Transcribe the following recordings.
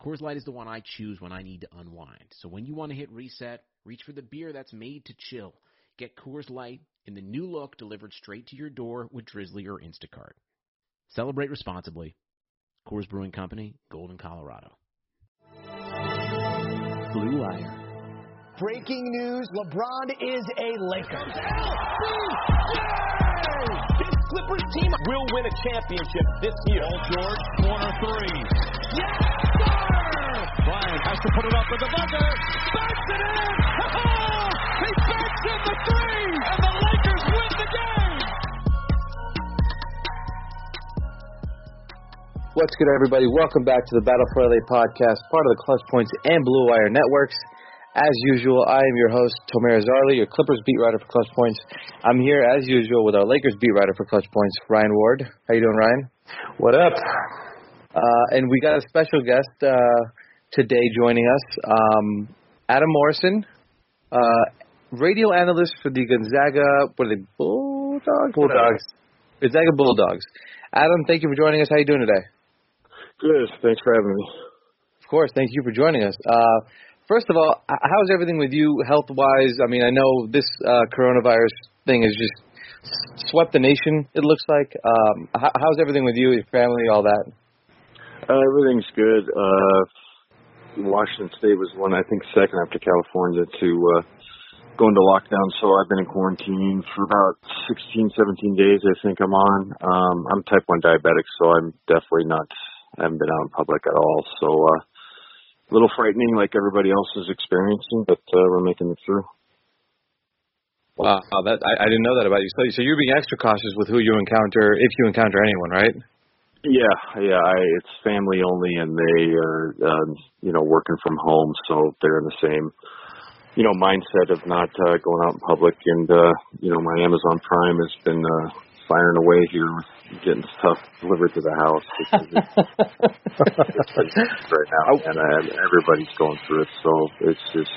Coors Light is the one I choose when I need to unwind. So when you want to hit reset, reach for the beer that's made to chill. Get Coors Light in the new look delivered straight to your door with Drizzly or Instacart. Celebrate responsibly. Coors Brewing Company, Golden, Colorado. Blue Wire. Breaking news LeBron is a Laker. This Clippers team will win a championship this year. Paul George, corner three. Yes, sir! Bryant has to put it up with the buzzer. Banks it in! Oh, he banks in the three! And the Lakers win the game! What's good, everybody? Welcome back to the Battle for LA podcast, part of the Clutch Points and Blue Wire networks. As usual, I am your host, Tomer Azarly, your Clippers beat writer for Clutch Points. I'm here, as usual, with our Lakers beat writer for Clutch Points, Ryan Ward. How you doing, Ryan? What up? Uh, and we got a special guest uh, today joining us, um, Adam Morrison, uh, radio analyst for the Gonzaga, what are they, Bulldogs? Bulldogs. Gonzaga Bulldogs. Adam, thank you for joining us. How you doing today? Good. Thanks for having me. Of course. Thank you for joining us. Uh, first of all, how's everything with you health wise? I mean, I know this uh, coronavirus thing has just swept the nation. It looks like. Um, h- how's everything with you, your family, all that? Uh, everything's good. Uh, Washington State was one, I think, second after California to uh, go into lockdown. So I've been in quarantine for about 16, 17 days. I think I'm on. Um, I'm type one diabetic, so I'm definitely not. I haven't been out in public at all. So uh, a little frightening, like everybody else is experiencing, but uh, we're making it through. Wow, that I, I didn't know that about you. So, so you're being extra cautious with who you encounter, if you encounter anyone, right? Yeah, yeah. I, it's family only, and they are, um, you know, working from home, so they're in the same, you know, mindset of not uh, going out in public. And uh, you know, my Amazon Prime has been uh, firing away here, getting stuff delivered to the house because it's, it's right now, and uh, everybody's going through it. So it's just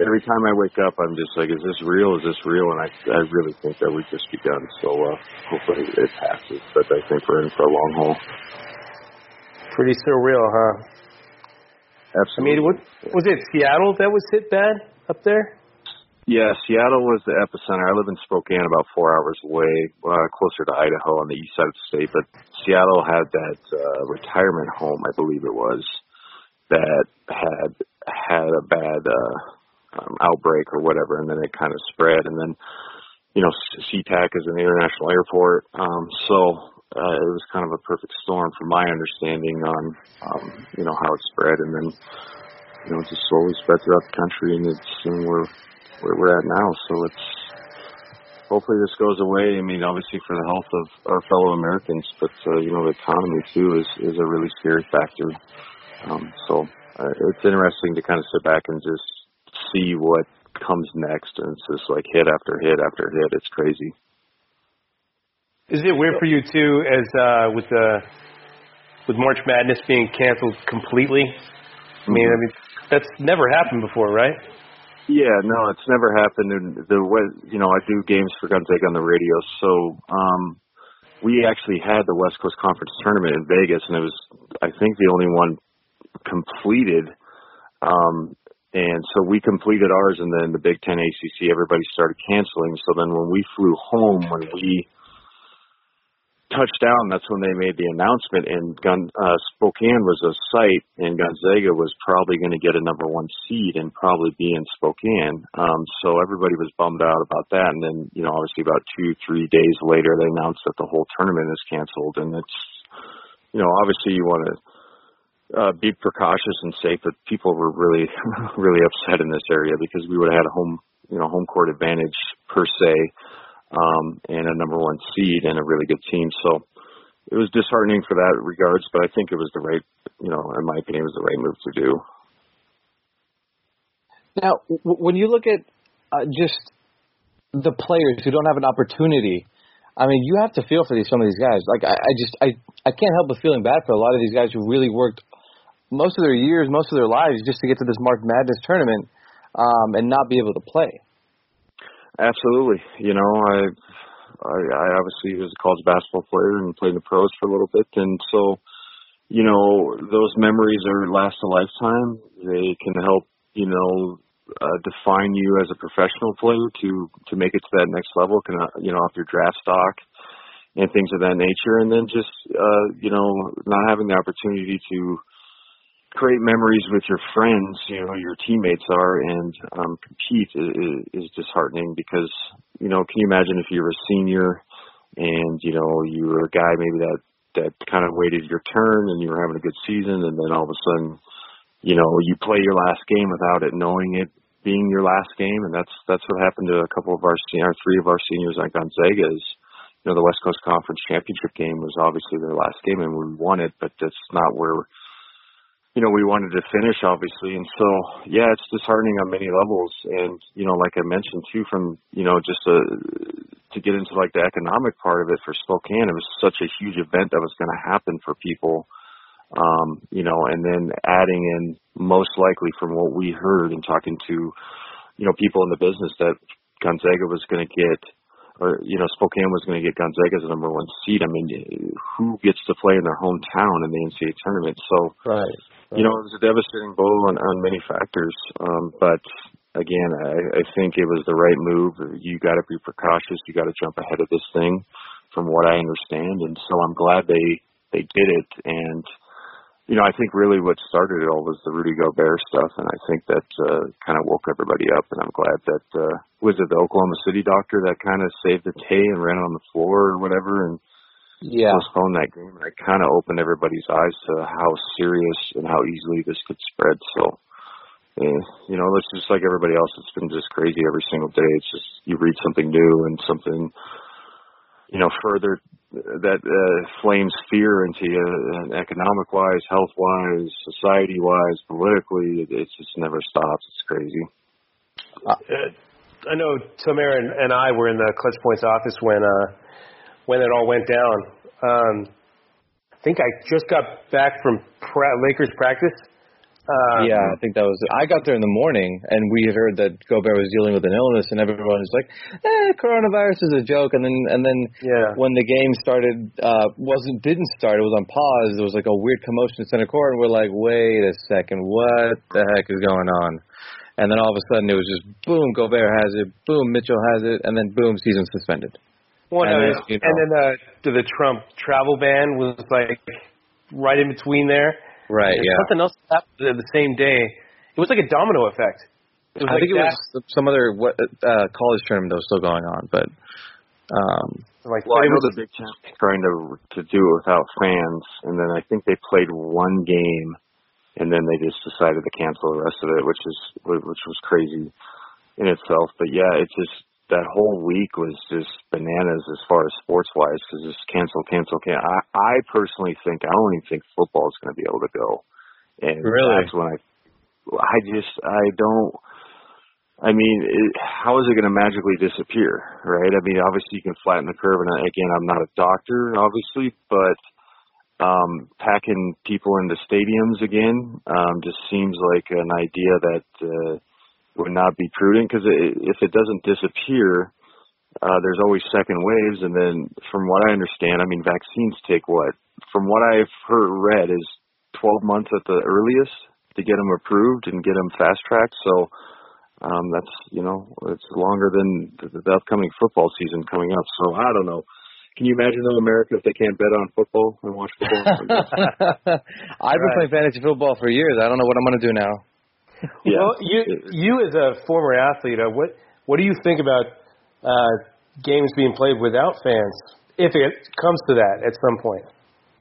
every time I wake up, I'm just like, is this real? Is this real? And I, I really think that we've just begun. So uh, hopefully it passes. But I think we're in for a long haul. Pretty surreal, huh? Absolutely. I mean, what was it? Seattle that was hit bad up there? Yeah, Seattle was the epicenter. I live in Spokane, about four hours away, uh, closer to Idaho on the east side of the state. But Seattle had that uh, retirement home, I believe it was, that had had a bad uh, um, outbreak or whatever, and then it kind of spread. And then, you know, SeaTac is an international airport, um, so uh, it was kind of a perfect storm, from my understanding, on um, you know how it spread, and then you know it just slowly spread throughout the country, and it's and we're where we're at now. So it's hopefully this goes away. I mean, obviously for the health of our fellow Americans, but uh, you know the economy too is is a really scary factor. Um, so uh, it's interesting to kind of sit back and just see what comes next, and it's just like hit after hit after hit. It's crazy. Is it weird for you too, as uh, with the with March Madness being canceled completely? I mean, I mean that's never happened before, right? Yeah, no, it's never happened. And the way you know, I do games for Gonzaga on the radio, so um, we actually had the West Coast Conference tournament in Vegas, and it was, I think, the only one completed. Um, and so we completed ours, and then the Big Ten, ACC, everybody started canceling. So then when we flew home, when we touchdown, that's when they made the announcement. And Gun, uh, Spokane was a site, and Gonzaga was probably going to get a number one seed and probably be in Spokane. Um, so everybody was bummed out about that. And then, you know, obviously about two, three days later, they announced that the whole tournament is canceled. And it's, you know, obviously you want to uh, be precautious and safe, but people were really, really upset in this area because we would have had a home, you know, home court advantage per se um, and a number one seed and a really good team. So it was disheartening for that regards, but I think it was the right, you know, in my opinion, it was the right move to do. Now, w- when you look at uh, just the players who don't have an opportunity, I mean, you have to feel for these some of these guys. Like I, I just I I can't help but feeling bad for a lot of these guys who really worked most of their years, most of their lives just to get to this March Madness tournament um, and not be able to play. Absolutely. You know, I, I, I obviously was a college basketball player and played in the pros for a little bit, and so, you know, those memories are last a lifetime. They can help, you know, uh, define you as a professional player to to make it to that next level. Can uh, you know, off your draft stock and things of that nature, and then just, uh, you know, not having the opportunity to create memories with your friends, you know, your teammates are, and um, compete is, is disheartening because, you know, can you imagine if you were a senior and, you know, you were a guy maybe that, that kind of waited your turn and you were having a good season and then all of a sudden, you know, you play your last game without it knowing it being your last game. And that's, that's what happened to a couple of our, our three of our seniors at Gonzaga is, you know, the West Coast Conference Championship game was obviously their last game and we won it, but that's not where you know, we wanted to finish obviously. And so, yeah, it's disheartening on many levels. And, you know, like I mentioned too, from, you know, just a, to get into like the economic part of it for Spokane, it was such a huge event that was going to happen for people. Um, you know, and then adding in most likely from what we heard and talking to, you know, people in the business that Gonzaga was going to get or you know Spokane was going to get Gonzaga as the number one seed. I mean, who gets to play in their hometown in the NCAA tournament? So, right you know, it was a devastating blow on, on many factors. Um, but again, I, I think it was the right move. You got to be precautious. You got to jump ahead of this thing, from what I understand. And so I'm glad they they did it. And you know, I think really what started it all was the Rudy Gobert stuff, and I think that uh, kind of woke everybody up. And I'm glad that uh, was it the Oklahoma City doctor that kind of saved the day and ran on the floor or whatever, and yeah. postpone that game. And it kind of opened everybody's eyes to how serious and how easily this could spread. So, eh, you know, it's just like everybody else. It's been just crazy every single day. It's just you read something new and something, you know, further that uh, flames fear into you, and economic wise, health wise, society wise, politically. It, it just never stops. It's crazy. Uh, I know Tomer and, and I were in the Clutch Points office when uh, when it all went down. Um, I think I just got back from pra- Lakers practice. Um, yeah, I think that was. I got there in the morning, and we had heard that Gobert was dealing with an illness, and everyone was like, "Eh, coronavirus is a joke." And then, and then, yeah. when the game started, uh, wasn't didn't start. It was on pause. There was like a weird commotion in center court, and we're like, "Wait a second, what the heck is going on?" And then all of a sudden, it was just boom, Gobert has it, boom, Mitchell has it, and then boom, season suspended. Well, and, then, you know. and then the, the Trump travel ban was like right in between there. Right. And yeah. Something else happened the same day. It was like a domino effect. I like think it that. was some other what uh, college tournament that was still going on, but. Um, like, well, I know the Big Ten trying to to do it without fans, and then I think they played one game, and then they just decided to cancel the rest of it, which is which was crazy in itself. But yeah, it just that whole week was just bananas as far as sports wise because it's cancel, cancel, cancel. I, I personally think I don't even think football is going to be able to go. And really? that's when I, I just I don't. I mean, it, how is it going to magically disappear, right? I mean, obviously you can flatten the curve, and again, I'm not a doctor, obviously, but um, packing people into stadiums again um, just seems like an idea that. Uh, would not be prudent because if it doesn't disappear, uh, there's always second waves. And then, from what I understand, I mean, vaccines take what? From what I've heard read, is 12 months at the earliest to get them approved and get them fast tracked. So um, that's you know it's longer than the, the upcoming football season coming up. So I don't know. Can you imagine though, America, if they can't bet on football and watch football? I've been playing fantasy football for years. I don't know what I'm going to do now. Yeah. Well, you you as a former athlete, uh, what what do you think about uh, games being played without fans, if it comes to that at some point?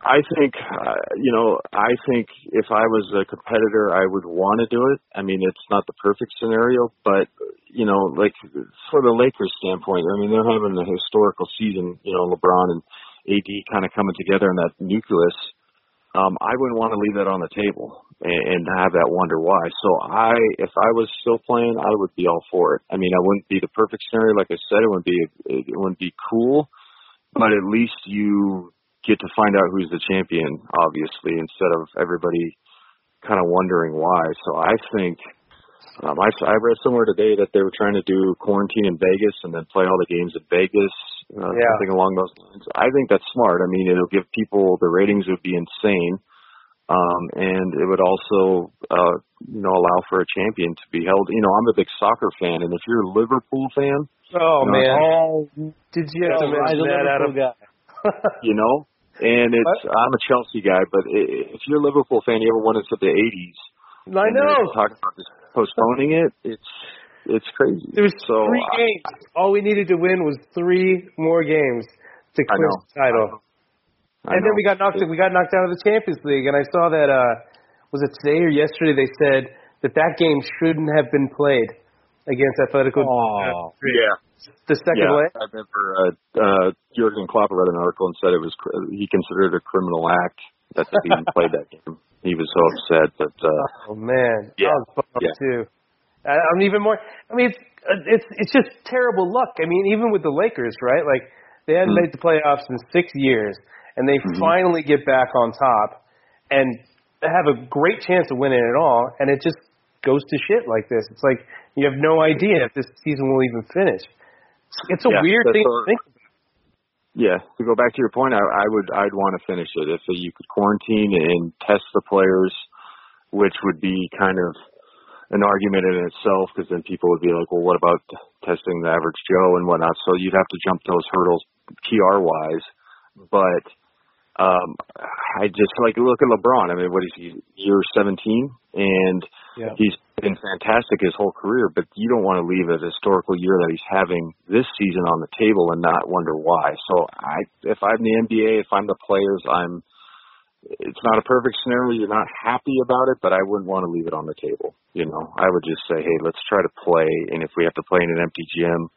I think, uh, you know, I think if I was a competitor, I would want to do it. I mean, it's not the perfect scenario, but you know, like for the Lakers standpoint, I mean, they're having a historical season. You know, LeBron and AD kind of coming together in that nucleus. Um, I wouldn't want to leave that on the table and, have that wonder why. So I, if I was still playing, I would be all for it. I mean, I wouldn't be the perfect scenario, like I said. It wouldn't be, it wouldn't be cool, but at least you get to find out who's the champion, obviously, instead of everybody kind of wondering why. So I think um, I, I read somewhere today that they were trying to do quarantine in Vegas and then play all the games in Vegas, uh, yeah. something along those lines. I think that's smart. I mean, it'll give people the ratings would be insane, um, and it would also, uh, you know, allow for a champion to be held. You know, I'm a big soccer fan, and if you're a Liverpool fan, oh you know, man, oh, did you have to mention that, Adam? you know, and it's what? I'm a Chelsea guy, but if you're a Liverpool fan, you ever went into the '80s. I know. Talking about just postponing it, it's it's crazy. There was so, three I, games. All we needed to win was three more games to clinch the title. I and know. then we got knocked. We got knocked out of the Champions League. And I saw that. uh Was it today or yesterday? They said that that game shouldn't have been played against Atletico. Oh, yeah the second yeah, way? I remember uh, uh, Jurgen Klopp read an article and said it was he considered it a criminal act that they even played that game. He was so upset that. Uh, oh man, yeah, I was bummed yeah. too. I, I'm even more. I mean, it's it's it's just terrible luck. I mean, even with the Lakers, right? Like they hadn't Mm-hmm. made the playoffs in six years, and they Mhm. finally get back on top and have a great chance of winning it all, and it just goes to shit like this. It's like you have no idea if this season will even finish. It's a Yeah, weird thing to think. Yeah, to go back to your point, I, I would I'd want to finish it if you could quarantine and test the players, which would be kind of an argument in itself because then people would be like, well, what about testing the average Joe and whatnot? So you'd have to jump those hurdles PR wise, but um I just like look at LeBron. I mean, what is he? Year 17, and Yeah. he's been fantastic his whole career. But you don't want to leave a historical year that he's having this season on the table and not wonder why. So I, if I'm the NBA, if I'm the players, I'm. It's not a perfect scenario. You're not happy about it, but I wouldn't want to leave it on the table. You know, I would just say, hey, let's try to play, and if we have to play in an empty gym,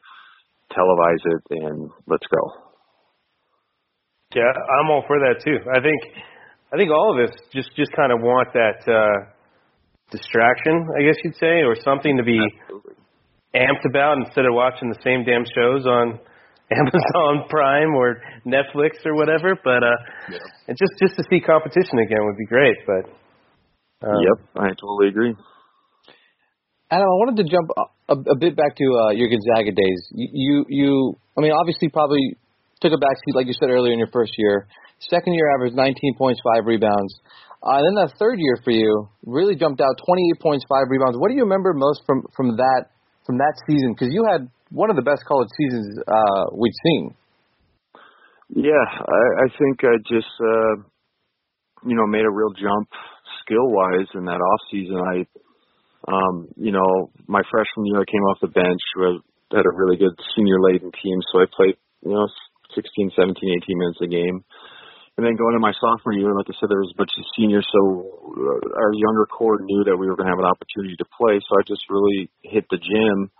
televise it, and let's go. Yeah, I'm all for that too. I think I think all of us just just kind of want that uh distraction, I guess you'd say, or something to be Absolutely. amped about instead of watching the same damn shows on Amazon Prime or Netflix or whatever. But uh Yeah. and just just to see competition again would be great. But um, Yep, I totally agree. Adam, I wanted to jump a, a bit back to uh, your Gonzaga days. You, you, you, I mean, obviously, probably took a backseat, like you said earlier, in your first year. Second year, averaged 19 points, five rebounds. Uh, and then that third year for you really jumped out, 28 points, five rebounds. What do you remember most from from that from that season? Because you had one of the best college seasons uh, we'd seen. Yeah, I, I think I just uh you know made a real jump skill wise in that off season. I um you know my freshman year I came off the bench was had a really good senior laden team, so I played you know 16, 17, 18 minutes a game. And then going to my sophomore year, like I said, there was a bunch of seniors, so uh, our younger core knew that we were going to have an opportunity to play. So I just really hit the gym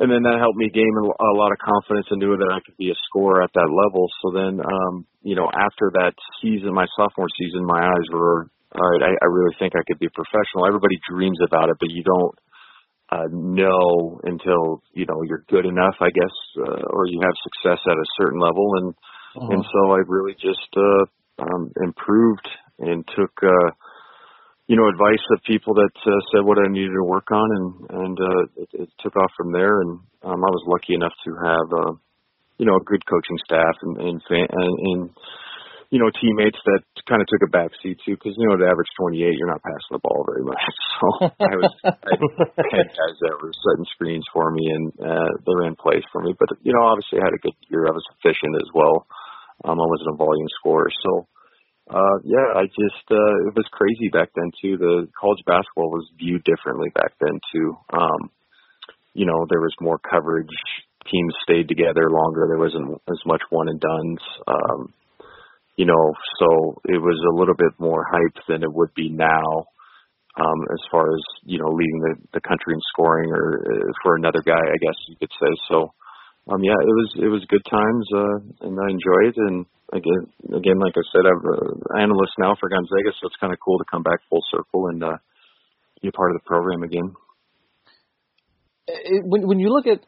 and then that helped me gain a lot of confidence and knew that I could be a scorer at that level. So then, um, you know, after that season, my sophomore season, my eyes were all right. I, I really think I could be a professional. Everybody dreams about it, but you don't uh, know until you know you're good enough, I guess, uh, or you have success at a certain level. And and so I really just uh, um, improved and took. Uh, you know, advice of people that uh, said what I needed to work on, and and uh, it, it took off from there. And um, I was lucky enough to have, uh, you know, a good coaching staff and and, fan, and, and you know teammates that kind of took a back seat too, because you know, at average 28, you're not passing the ball very much. So I was I had guys that were setting screens for me, and uh, they ran plays for me. But you know, obviously, I had a good year. I was efficient as well. Um, I wasn't a volume scorer, so uh, yeah, I just uh, it was crazy back then too. The college basketball was viewed differently back then too. Um, you know, there was more coverage. Teams stayed together longer. There wasn't as much one and dones. Um, you know, so it was a little bit more hype than it would be now um, as far as you know leading the, the country in scoring or uh, for another guy, I guess you could say. So, um, yeah, it was it was good times, uh, and I enjoyed. It. And again, again, like I said, I'm an analyst now for Gonzaga, so it's kind of cool to come back full circle and uh, be a part of the program again. It, when when you look at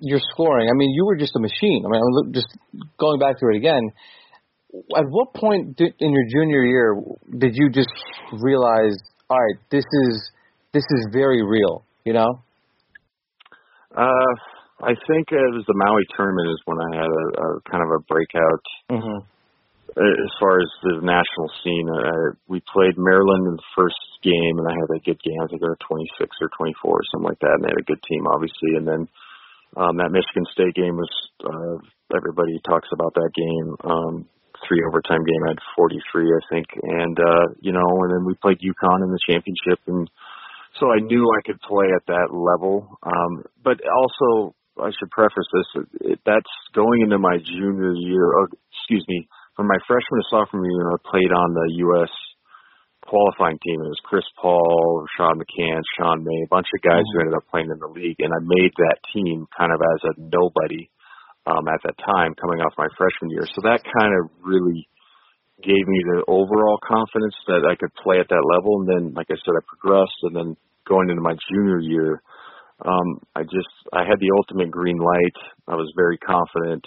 your scoring, I mean, you were just a machine. I mean, just going back to it again. At what point did, in your junior year did you just realize all right, this is this is very real, you know? Uh, I think it was the Maui tournament is when I had a, a kind of a breakout. Mm-hmm. As far as the national scene, uh, we played Maryland in the first game, and I had a good game. I think they were 26 or 24 or something like that, and they had a good team, obviously. And then um, that Michigan State game was uh, everybody talks about that game. Um, three overtime game. I had 43, I think, and uh, you know, and then we played UConn in the championship, and so I knew I could play at that level. Um, but also, I should preface this: that's going into my junior year. Or, excuse me, from my freshman to sophomore year, I played on the U.S. qualifying team. It was Chris Paul, Sean McCann, Sean May, a bunch of guys mm-hmm. who ended up playing in the league, and I made that team kind of as a nobody um, at that time coming off my freshman year. So that kind of really gave me the overall confidence that I could play at that level. And then, like I said, I progressed, and then going into my junior year, um, I just I had the ultimate green light. I was very confident.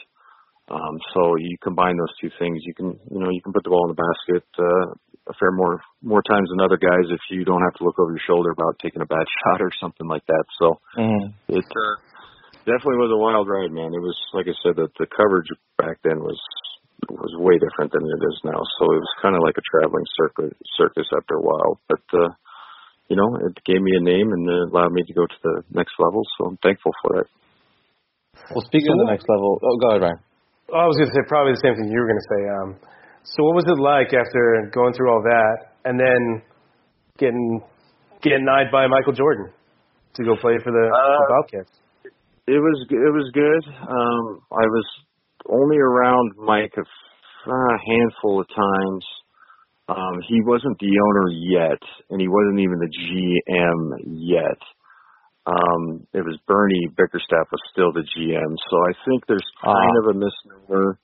Um, so you combine those two things, you can you know you can put the ball in the basket uh, a fair more more times than other guys if you don't have to look over your shoulder about taking a bad shot or something like that. So mm-hmm. it uh, definitely was a wild ride, man. It was like I said, that the coverage back then was was way different than it is now. So it was kind of like a traveling circus circus after a while. But uh, you know, it gave me a name and it allowed me to go to the next level. So I'm thankful for that. Well, speaking so of the next level, oh, go ahead, Ryan. I was going to say probably the same thing you were going to say. Um, so what was it like after going through all that and then getting getting eyed by Michael Jordan to go play for the, uh, the Bobcats? It was it was good. Um, I was only around Mike a, a handful of times. Um, he wasn't the owner yet, and he wasn't even the GM yet. Um, it was Bernie Bickerstaff was still the GM, so I think there's kind uh, of a misnomer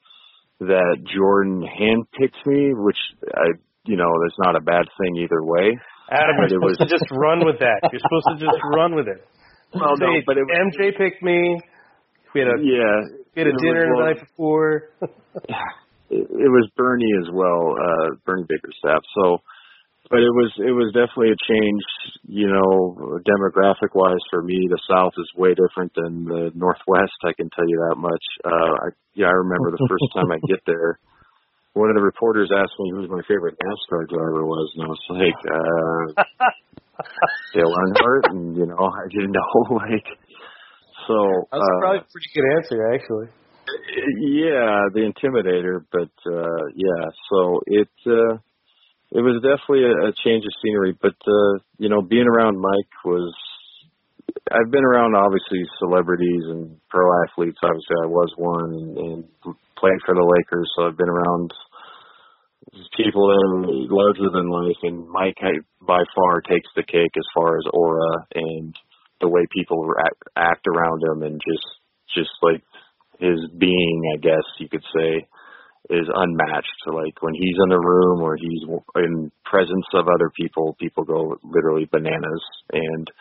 that Jordan handpicked me, which I, you know, that's not a bad thing either way. Adam, you're supposed was, to just run with that. You're supposed to just run with it. Well, no, but it was, MJ picked me. We had a yeah. We had a dinner the night before. it, it was Bernie as well, uh, Bernie Bickerstaff. So, but it was it was definitely a change. You know, demographic wise for me, the South is way different than the Northwest. I can tell you that much. Uh, I, yeah, I remember the first time I get there. One of the reporters asked me who my favorite NASCAR driver was, and I was like, uh, Dale Earnhardt, and you know, I didn't know like. So that's uh, probably a pretty good answer, actually. Yeah, the Intimidator, but uh yeah, so it uh it was definitely a, a change of scenery, but uh you know, being around Mike was I've been around obviously celebrities and pro athletes. Obviously, I was one and, and played for the Lakers, so I've been around people that are larger than life, and Mike by far takes the cake as far as aura and the way people act, around him, and just just like his being, I guess you could say, is unmatched. Like when he's in the room or he's in presence of other people, people go literally bananas, and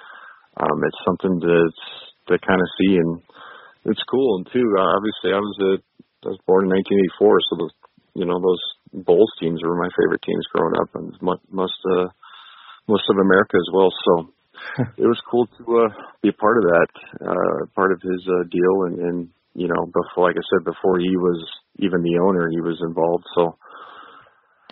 um, it's something to to kind of see, and it's cool. And too, obviously, I was a I was born in 1984, so the you know those Bulls teams were my favorite teams growing up, and most uh, most of America as well. So it was cool to uh, be a part of that, uh, part of his uh, deal, and, and you know, before, like I said, before he was even the owner, he was involved. So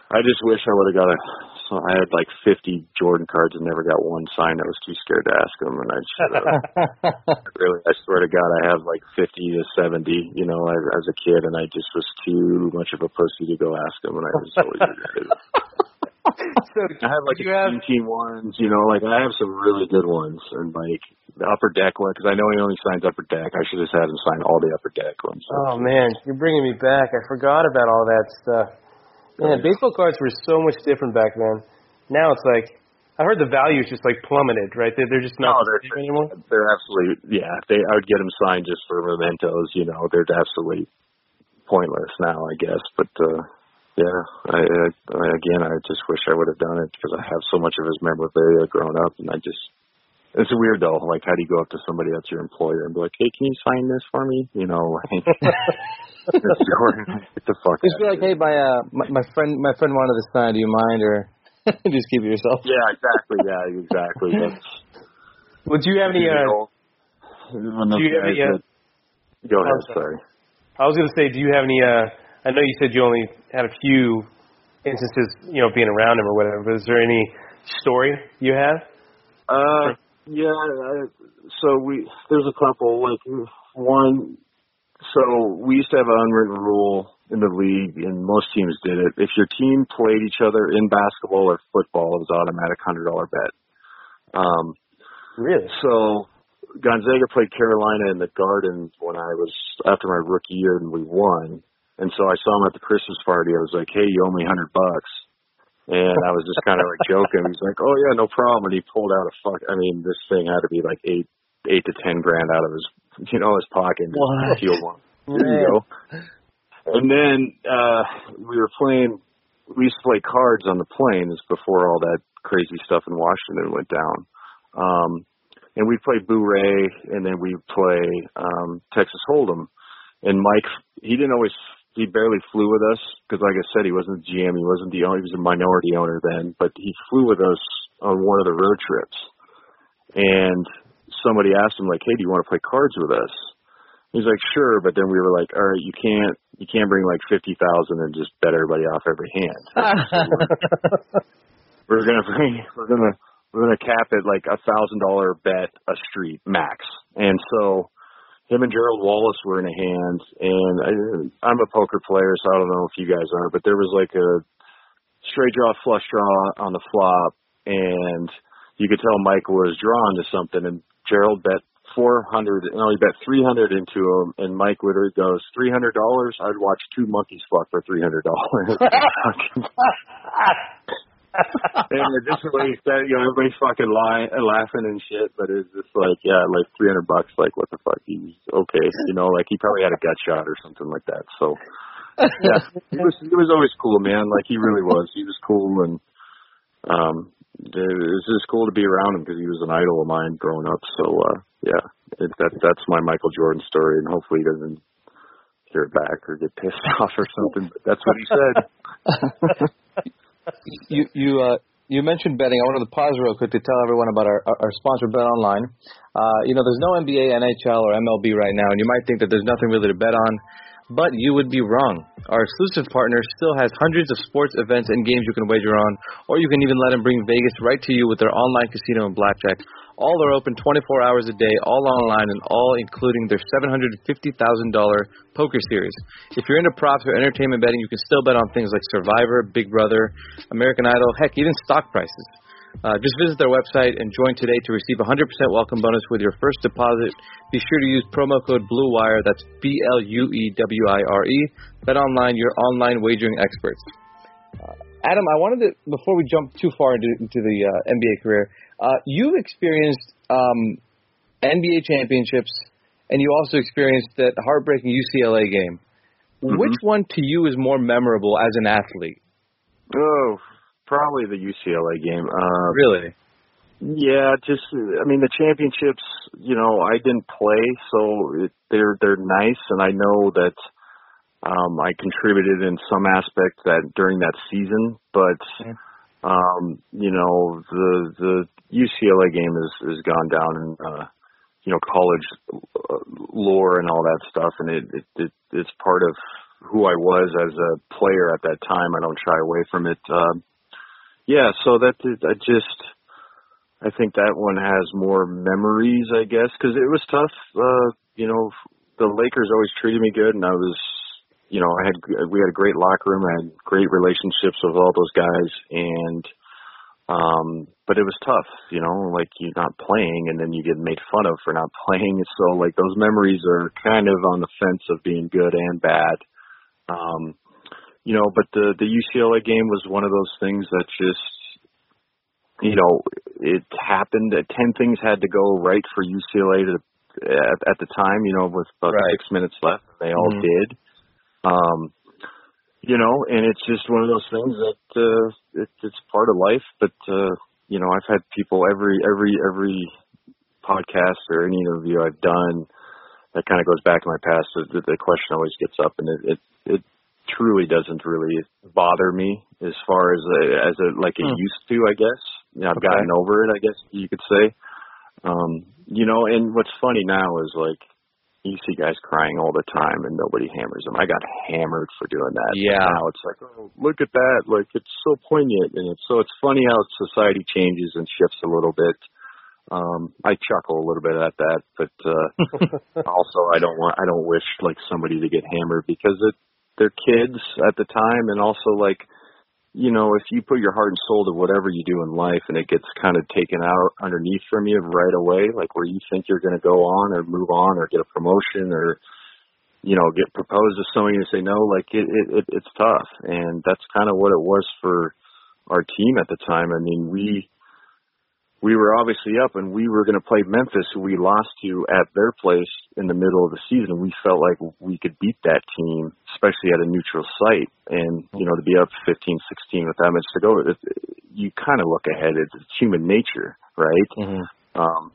I just wish I would have got a So I had like 50 Jordan cards and never got one signed. I was too scared to ask them, and I just uh, really, I swear to God, I have like 50 to 70, you know, as, as a kid, and I just was too much of a pussy to go ask them, and I was always regretted. so I have like a have, team ones, you know, like I have some really good ones, and like the upper deck one, because I know he only signs upper deck. I should just have had him sign all the upper deck ones. oh man, you're bringing me back. I forgot about all that stuff. Man, baseball cards were so much different back then. Now it's like I heard the value is just like plummeted, right? They're, they're just not No, the they're- anymore. They're absolutely yeah. They I would get them signed just for mementos. You know, they're absolutely pointless now, I guess. But uh yeah, I, I, I again, I just wish I would have done it because I have so much of his memorabilia growing up, and I just. It's weird though. Like, how do you go up to somebody that's your employer and be like, "Hey, can you sign this for me?" You know, like, it's Jordan. Get the fuck. Just be like, hey, my uh, my, my friend, my friend wanted this sign. Do you mind, or just keep it yourself? Yeah, exactly. Yeah, exactly. That's, Well, do you have any? Uh, do you have guys any, uh, that- go ahead. I'm Sorry. I was going to say, do you have any? Uh, I know you said you only had a few instances, you know, being around him or whatever. But is there any story you have? Uh, yeah. I, so we there's a couple. Like one. So we used to have an unwritten rule in the league, and most teams did it. If your team played each other in basketball or football, it was automatic hundred dollar bet. Um, Really? so Gonzaga played Carolina in the Garden when I was after my rookie year, and we won. And so I saw him at the Christmas party. I was like, "Hey, you owe me a hundred bucks." And I was just kind of like joking. He's like, "Oh yeah, no problem." And he pulled out a fuck. I mean, this thing had to be like eight, eight to ten grand out of his, you know, his pocket. What? Peeled one. There you go. And then uh we were playing. We used to play cards on the planes before all that crazy stuff in Washington went down. Um, and we'd play Boo Ray, and then we'd play um, Texas Hold'em. And Mike, he didn't always, he barely flew with us because, like I said, he wasn't the GM, he wasn't the owner, he was a minority owner then. But he flew with us on one of the road trips. And somebody asked him, like, "Hey, do you want to play cards with us?" He's like, "Sure," but then we were like, "All right, you can't, you can't bring like fifty thousand and just bet everybody off every hand." we're gonna bring we're gonna we're gonna cap it like a thousand dollar bet a street max. And so him and Gerald Wallace were in a hand and I, I'm a poker player so I don't know if you guys are, but there was like a straight draw flush draw on the flop and you could tell Mike was drawn to something and Gerald bet four hundred no he bet three hundred into him and Mike Witter goes three hundred dollars? I'd watch two monkeys fuck for three hundred dollars and just the way he said, you know, everybody's fucking lying and laughing and shit, but it's just like, yeah, like three hundred bucks, like what the fuck? He's okay, you know, like he probably had a gut shot or something like that. So yeah, he was he was always cool, man. Like he really was. He was cool, and um, it was just cool to be around him because he was an idol of mine growing up. So uh, yeah, it, that that's my Michael Jordan story, and hopefully he doesn't hear it back or get pissed off or something. But that's what he said. you you uh you mentioned betting. I wanted to pause real quick to tell everyone about our our sponsor Bet Online. Uh, you know, there's no NBA, NHL, or MLB right now, and you might think that there's nothing really to bet on, but you would be wrong. Our exclusive partner still has hundreds of sports events and games you can wager on, or you can even let them bring Vegas right to you with their online casino and blackjack. All are open 24 hours a day, all online, and all including their $750,000 poker series. If you're into props or entertainment betting, you can still bet on things like Survivor, Big Brother, American Idol, heck, even stock prices. Uh, just visit their website and join today to receive a 100% welcome bonus with your first deposit. Be sure to use promo code BLUEWIRE, that's B L U E W I R E. Bet online, your online wagering experts. Uh, Adam, I wanted to, before we jump too far into, into the uh, NBA career, uh, you've experienced um, NBA championships, and you also experienced that heartbreaking UCLA game. Mhm. Which one to you is more memorable as an athlete? Oh, probably the UCLA game. Uh, Really? Yeah, just I mean the championships. You know, I didn't play, so it, they're they're nice, and I know that um, I contributed in some aspect that during that season. But um, you know, the the UCLA game is is gone down in uh, you know college uh, lore and all that stuff, and it, it it it's part of who I was as a player at that time. I don't shy away from it. Uh, Yeah, so that I just I think that one has more memories, I guess, because it was tough. Uh, you know, the Lakers always treated me good, and I was, you know, I had we had a great locker room, I had great relationships with all those guys, and um, but it was tough, you know, like you're not playing, and then you get made fun of for not playing. So like those memories are kind of on the fence of being good and bad. Um, you know, but the the UCLA game was one of those things that just you know, it happened. that Ten things had to go right for UCLA to at, at the time. You know, with about right. six minutes left, they all mm-hmm. did. Um, you know, and it's just one of those things that uh, it, it's part of life. But uh, you know, I've had people every every every podcast or any interview I've done that kind of goes back in my past. The, the question always gets up, and it it, it truly doesn't really bother me as far as a, as a like it hmm. used to. I guess you know, I've okay. gotten over it. I guess you could say. Um, you know, and what's funny now is like you see guys crying all the time and nobody hammers them. I got hammered for doing that. Yeah. But now it's like, oh, look at that! Like it's so poignant, and it's so it's funny how society changes and shifts a little bit. Um, I chuckle a little bit at that, but uh, also I don't want I don't wish like somebody to get hammered because it they're kids at the time and also like you know if you put your heart and soul to whatever you do in life and it gets kind of taken out underneath from you right away like where you think you're going to go on or move on or get a promotion or you know get proposed to somebody and say no like it, it, it it's tough. And that's kind of what it was for our team at the time. I mean we we were obviously up and we were going to play Memphis, who we lost to at their place in the middle of the season. We felt like we could beat that team, especially at a neutral site. And, you know, to be up 15, 16 with that much to go, it, you kind of look ahead. It's, it's human nature, right? Mm-hmm. Um,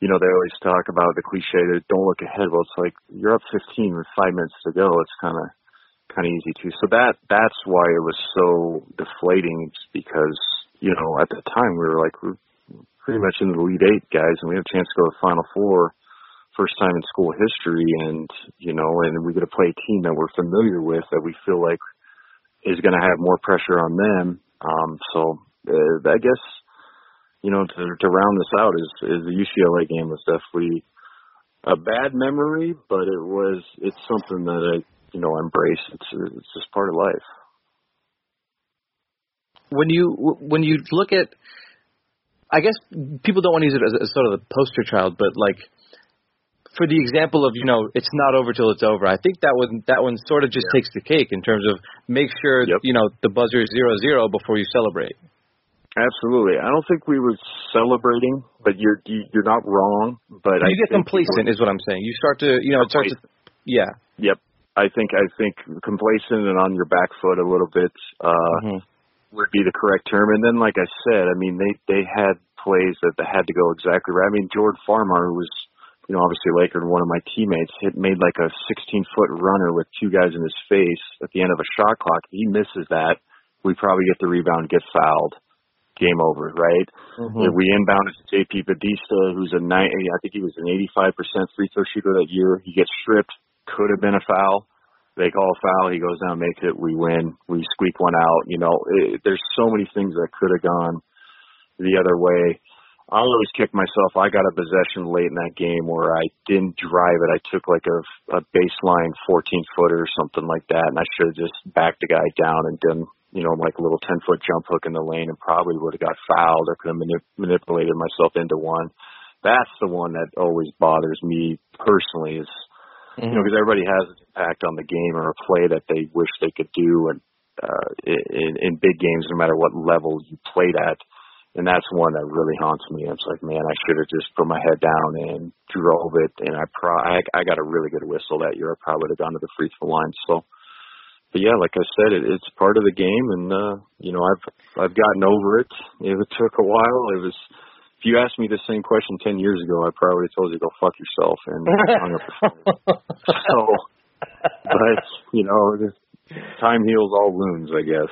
you know, they always talk about the cliche that don't look ahead. Well, it's like you're up 15 with five minutes to go. It's kind of, kind of easy too. So that, that's why it was so deflating because, you know, at the time we were like, we're pretty much in the Elite Eight guys, and we have a chance to go to the Final Four, first time in school history, and you know, and we get to play a team that we're familiar with that we feel like is going to have more pressure on them. Um, so uh, I guess you know to to round this out is is the UCLA game was definitely a bad memory, but it was it's something that I you know embrace. It's it's just part of life. When you when you look at I guess people don't want to use it as, as sort of the poster child, but like for the example of you know it's not over till it's over. I think that one that one sort of just yeah. takes the cake in terms of make sure yep. you know the buzzer is zero zero before you celebrate. Absolutely, I don't think we were celebrating, but you're you're not wrong. But you I get complacent, is what I'm saying. You start to you know it starts to yeah. Yep, I think I think complacent and on your back foot a little bit. Uh, mm-hmm would be the correct term. And then, like I said, I mean, they they had plays that they had to go exactly right. I mean, Jordan Farmar, who was, you know, obviously a Laker and one of my teammates, hit made like a 16 foot runner with two guys in his face at the end of a shot clock. He misses that. We probably get the rebound, get fouled, game over, right? Mm-hmm. We inbounded to JP Batista, who's a nine, I think he was an 85% free throw shooter that year. He gets stripped, could have been a foul they call a foul, he goes down, makes it, we win, we squeak one out. You know, it, there's so many things that could have gone the other way. I always kick myself. I got a possession late in that game where I didn't drive it. I took like a, a baseline 14 footer or something like that, and I should have just backed the guy down and done, you know, like a little 10 foot jump hook in the lane, and probably would have got fouled or could have manip- manipulated myself into one. That's the one that always bothers me personally. Is Mm-hmm. You know, because everybody has an impact on the game or a play that they wish they could do, and uh, in, in big games, no matter what level you played at. And that's one that really haunts me. It's like, man, I should have just put my head down and drove it. And I pro- I, I got a really good whistle that year. I probably would have gone to the free throw line. So, but yeah, like I said, it, it's part of the game, and uh, you know, I've I've gotten over it. It took a while. It was if you asked me the same question ten years ago, I probably told you to go fuck yourself and hung up the phone. So, but you know, time heals all wounds, I guess.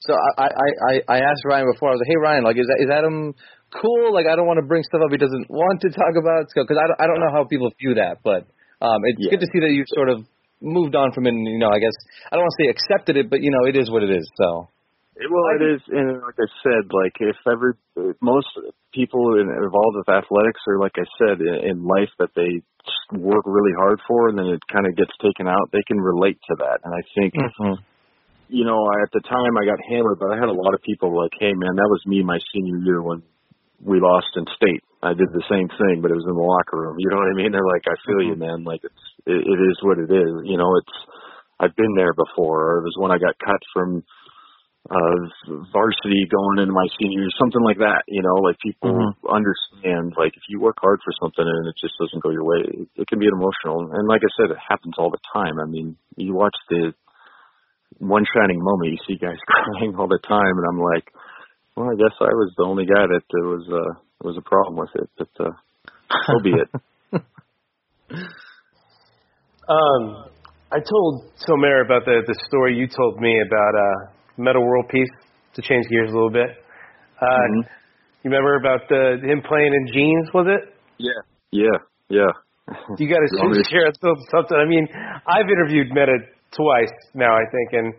So I I I, I asked Ryan before. I was like, hey Ryan, like is that is Adam cool? Like I don't want to bring stuff up he doesn't want to talk about because I don't, I don't know how people view that, but um, it's yeah. good to see that you've sort of moved on from it. And, you know, I guess I don't want to say accepted it, but you know, it is what it is. So Well, it is, and like I said, like if every most people involved with athletics are like I said in, in life that they work really hard for, and then it kind of gets taken out. They can relate to that, and I think. Mm-hmm. You know, at the time I got hammered, but I had a lot of people like, "Hey, man, that was me my senior year when we lost in state. I did the same thing, but it was in the locker room. You know what I mean? They're like, I feel mm-hmm. you, man. Like it's it, it is what it is. You know, it's I've been there before. Or it was when I got cut from uh varsity going into my senior year, something like that. You know, like people mm-hmm. understand. Like if you work hard for something and it just doesn't go your way, it, it can be emotional. And like I said, it happens all the time. I mean, you watch the one shining moment, you see guys crying all the time, and I'm like, well, I guess I was the only guy that uh, was uh, was a problem with it, but uh, so be it. um, I told Tomer about the the story you told me about uh Metta World Peace to change gears a little bit. Uh, mm-hmm. You remember about the him playing in jeans? Was it? Yeah, yeah, yeah. you got to share something. I mean, I've interviewed Metta twice now, I think, and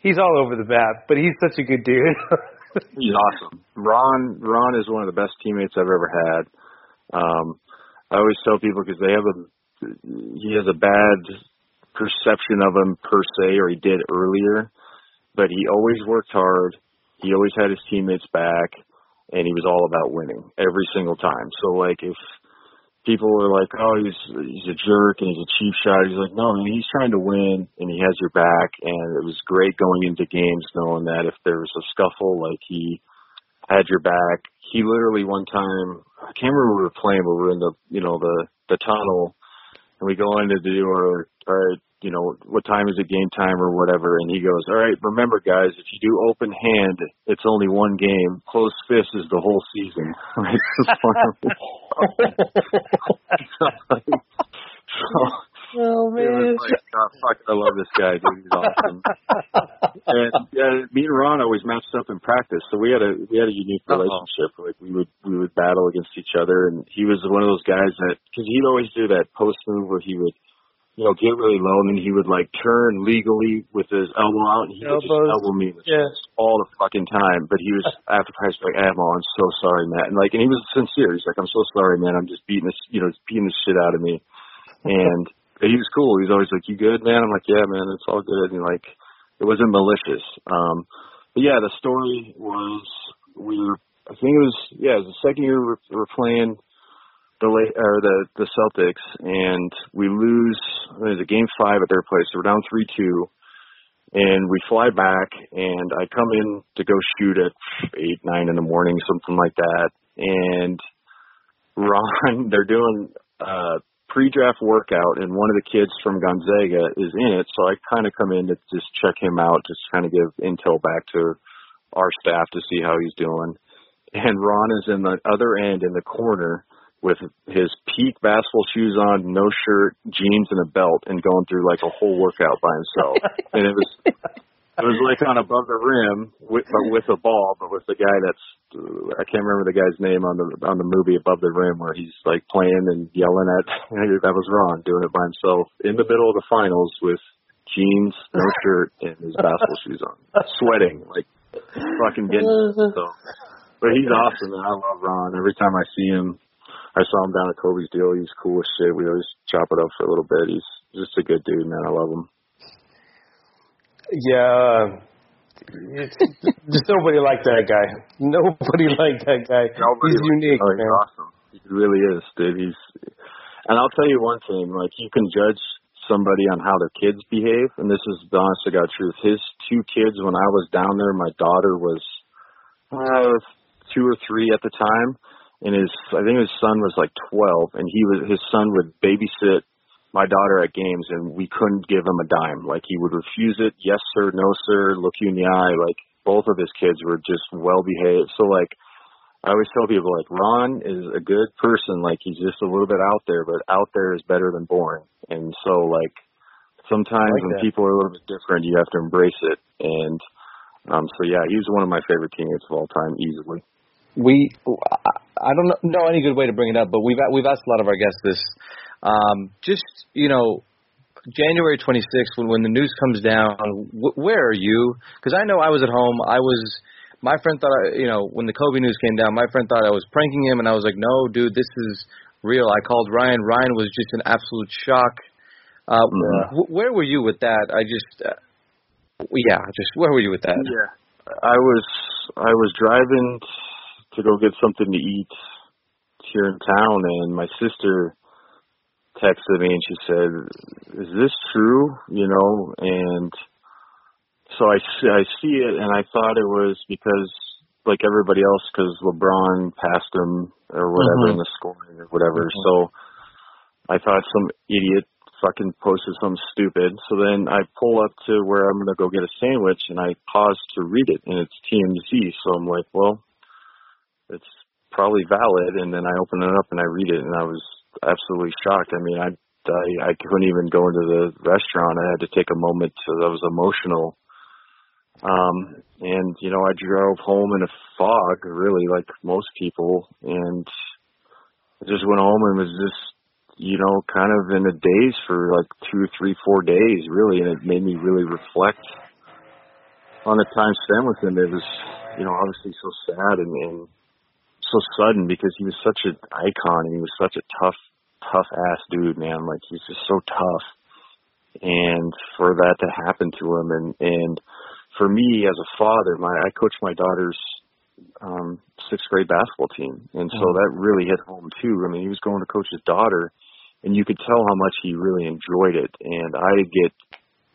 he's all over the map. But he's such a good dude. he's awesome. Ron, Ron is one of the best teammates I've ever had. Um, I always tell people because they have a he has a bad perception of him per se, or he did earlier but he always worked hard. He always had his teammates back, and he was all about winning every single time. So like if people were like, "Oh, he's he's a jerk and he's a cheap shot," he's like, "No, man, he's trying to win and he has your back." And it was great going into games knowing that if there was a scuffle, like he had your back. He literally one time, I can't remember we were playing, but we were in the you know the the tunnel, and we go in to do our our you know, what time is it game time or whatever. And he goes, all right, remember guys, if you do open hand, it's only one game. Closed fist is the whole season. So, oh man. Like, oh, fuck, I love this guy, dude. He's awesome. and yeah, me and Ron always matched up in practice, so we had a we had a unique relationship. Uh-huh. Like we would we would battle against each other, and he was one of those guys that because he'd always do that post move where he would you know, get really low, and then he would like turn legally with his elbow out, and he Elbows. would just elbow me yeah. all the fucking time. But he was after practice like, "Admo, I'm so sorry, Matt," and like, and he was sincere. He's like, "I'm so sorry, man. I'm just beating this, you know, just beating the shit out of me." And he was cool. He was always like, "You good, man?" I'm like, "Yeah, man. It's all good." And like, it wasn't malicious. Um, but yeah, the story was we were. I think it was yeah, it was the second year we were, we were playing the or the the Celtics, and we lose. There's a game five at their place. So we're down three two, and we fly back, and I come in to go shoot at eight nine in the morning, something like that, and Ron, they're doing a pre-draft workout, and one of the kids from Gonzaga is in it, so I kind of come in to just check him out, just kind of give intel back to our staff to see how he's doing. And Ron is in the other end in the corner with his peak basketball shoes on, no shirt, jeans, and a belt, and going through like a whole workout by himself. and it was it was like on above the rim, with, but with a ball, but with the guy that's uh, I can't remember the guy's name on the on the movie above the rim where he's like playing and yelling at that was Ron doing it by himself in the middle of the finals with jeans, no shirt, and his basketball shoes on, sweating like fucking getting so. But he's awesome, and I love Ron. Every time I see him, I saw him down at Kobe's deal. He's cool as shit. We always chop it up for a little bit. He's just a good dude, man. I love him. Yeah, just nobody like that guy. Nobody like that guy. Nobody he's unique. Oh, he's man. awesome. He really is, dude. He's, and I'll tell you one thing. Like you can judge somebody on how their kids behave, and this is the honest to God truth. His two kids, when I was down there, my daughter was uh, two or three at the time and his I think his son was like 12, and he was his son would babysit my daughter at games, and we couldn't give him a dime. Like he would refuse it. Yes sir, no sir. Look you in the eye. Like both of his kids were just well behaved. So like I always tell people like Ron is a good person. Like he's just a little bit out there, but out there is better than boring. And so like sometimes like when that. people are a little bit different, you have to embrace it. And um so yeah, he's one of my favorite teammates of all time, easily we I don't know any good way to bring it up, but we've we've asked a lot of our guests this. Um, just you know, January 26th, when when the news comes down, wh- where are you? Because I know I was at home. I was. My friend thought, I, you know, when the Kobe news came down, my friend thought I was pranking him, and I was like, "No, dude, this is real." I called Ryan. Ryan was just in absolute shock. Uh, Yeah. wh- where were you with that? I just, uh, yeah, just where were you with that? Yeah, I was I was driving to go get something to eat here in town, and my sister texted me and she said, "Is this true?" You know, and so I see, I see it, and I thought it was because like everybody else, because LeBron passed him or whatever Mhm. in the scoring or whatever. So I thought some idiot fucking posted something stupid. So then I pull up to where I'm gonna go get a sandwich and I pause to read it and it's TMZ. So I'm like, well, it's probably valid. And then I open it up and I read it and I was absolutely shocked. I mean, I I, I couldn't even go into the restaurant. I had to take a moment to. I was emotional. Um, and you know, I drove home in a fog, really, like most people, and I just went home and was just you know, kind of in a daze for like two, three, four days, really, and it made me really reflect on the time spent with him. It was, you know, obviously so sad and, and so sudden because he was such an icon and he was such a tough, tough ass dude, man. Like he's just so tough. And for that to happen to him and, and for me as a father, my, I coach my daughter's um sixth grade basketball team and so that really hit home too. I mean he was going to coach his daughter and you could tell how much he really enjoyed it and I get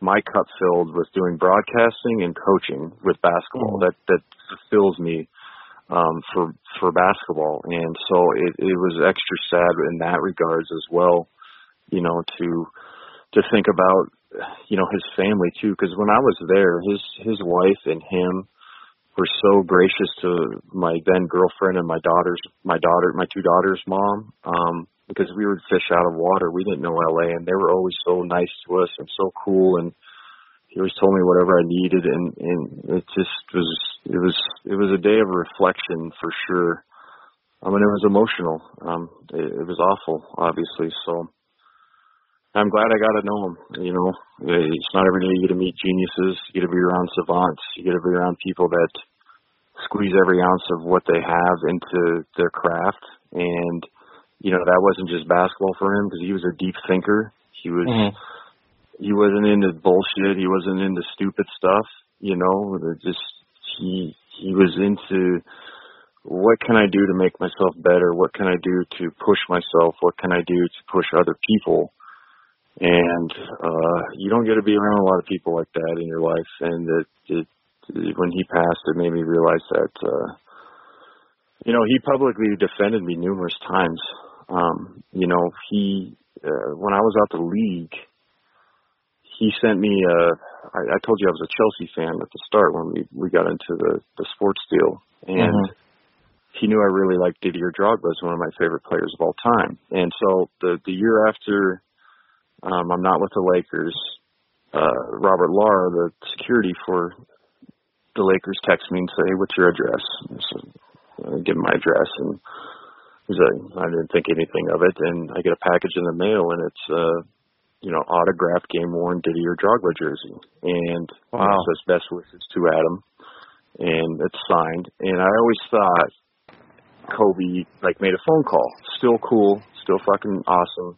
my cup filled with doing broadcasting and coaching with basketball. That that fulfills me um for for basketball. And so it it was extra sad in that regards as well, you know, to to think about you know his family too. Because when I was there his his wife and him were so gracious to my then girlfriend and my daughter's my daughter my two daughters mom um because we would fish out of water. We didn't know LA and they were always so nice to us and so cool and he always told me whatever I needed and and it just was it was it was a day of reflection for sure I mean it was emotional um it, it was awful obviously so I'm glad I got to know him. You know, it's not every day you get to meet geniuses. You get to be around savants. You get to be around people that squeeze every ounce of what they have into their craft. And you know, that wasn't just basketball for him because he was a deep thinker. He was Mhm. He wasn't into bullshit. He wasn't into stupid stuff. You know, just he he was into what can I do to make myself better? What can I do to push myself? What can I do to push other people? And uh you don't get to be around a lot of people like that in your life. And it, it when he passed, it made me realize that uh you know he publicly defended me numerous times. Um, you know he uh, when I was out the league, he sent me. Uh, I, I told you I was a Chelsea fan at the start when we we got into the the sports deal, and Mhm. he knew I really liked Didier Drogba as one of my favorite players of all time. And so the the year after um, I'm not with the Lakers, uh, Robert Lara, the security for the Lakers, texts me and say, "Hey, what's your address?" And so I give him my address, and he's like, I didn't think anything of it, and I get a package in the mail, and it's uh, you know autographed game worn Didier Drogba jersey, and Wow. it says best wishes to Adam, and it's signed. And I always thought Kobe like made a phone call. Still cool, still fucking awesome.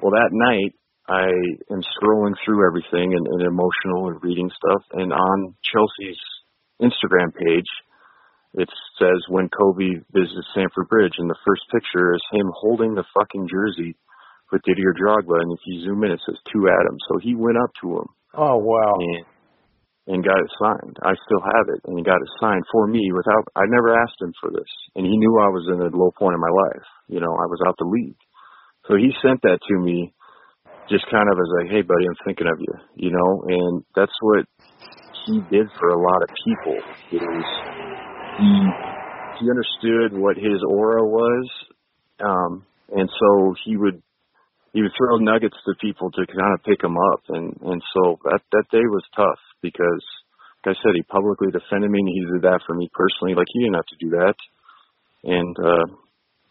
Well, that night I am scrolling through everything and, and emotional and reading stuff, and on Chelsea's Instagram page, it says when Kobe visits Stamford Bridge, and the first picture is him holding the fucking jersey with Didier Drogba, and if you zoom in, it says to Adam. So he went up to him Oh wow. and and got it signed. I still have it, and he got it signed for me without. I never asked him for this, and he knew I was in a low point in my life. You know, I was out the league, so he sent that to me, just kind of as like, hey, buddy, I'm thinking of you. You know, and that's what he did for a lot of people. Was he he understood what his aura was, um, and so he would he would throw nuggets to people to kind of pick them up, and and so that that day was tough because, like I said, he publicly defended me, and he did that for me personally. Like he didn't have to do that, and uh,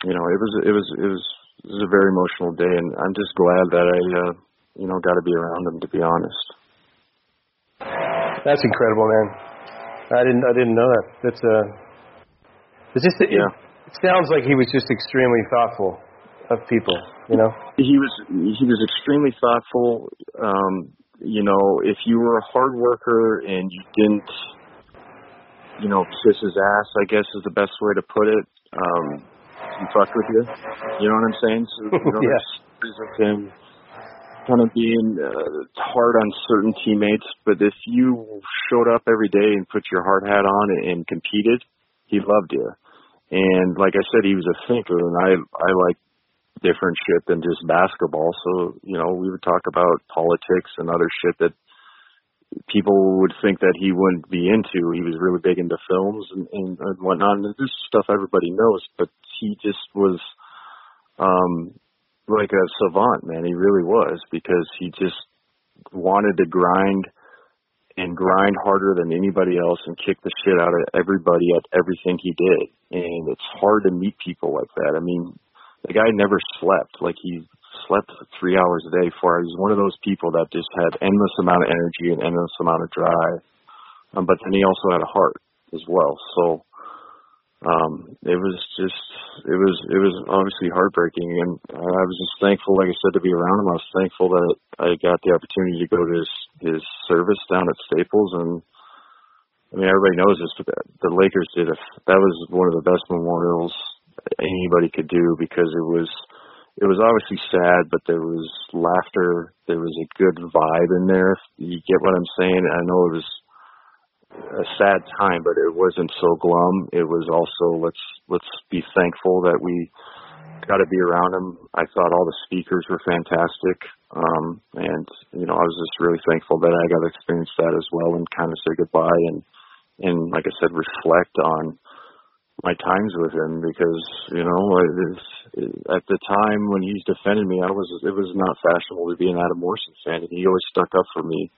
you know, it was it was it was it was a very emotional day, and I'm just glad that I uh, you know, got to be around him to be honest. That's incredible, man. I didn't I didn't know that. That's uh it's just it, Yeah. it sounds like he was just extremely thoughtful of people, you know? He was he was extremely thoughtful. Um, you know, if you were a hard worker and you didn't, you know, kiss his ass, I guess is the best way to put it. Um, he fucked with you. You know what I'm saying? So, you know, Yeah. of him kind of being uh, hard on certain teammates, but if you showed up every day and put your hard hat on and, and competed, he loved you. And like I said, he was a thinker, and I I like different shit than just basketball. So you know, we would talk about politics and other shit that people would think that he wouldn't be into. He was really big into films and, and, and whatnot. And this is stuff everybody knows, but he just was um like a savant, man. He really was because he just wanted to grind and grind harder than anybody else and kick the shit out of everybody at everything he did. And it's hard to meet people like that. I mean, the guy never slept. Like he slept three hours a day, four hours. He's one of those people that just had endless amount of energy and endless amount of drive. Um, but then he also had a heart as well. So um it was just it was it was obviously heartbreaking and I was just thankful like I said to be around him. I was thankful that I got the opportunity to go to his his service down at Staples and I mean everybody knows this but the Lakers did a that was one of the best memorials anybody could do because it was it was obviously sad but there was laughter there was a good vibe in there you get what I'm saying I know it was a sad time, but it wasn't so glum. It was also let's let's be thankful that we got to be around him. I thought all the speakers were fantastic, um, and you know I was just really thankful that I got to experience that as well and kind of say goodbye and and like I said, reflect on my times with him because you know it at the time when he's defending me, I was it was not fashionable to be an Adam Morrison fan, and he always stuck up for me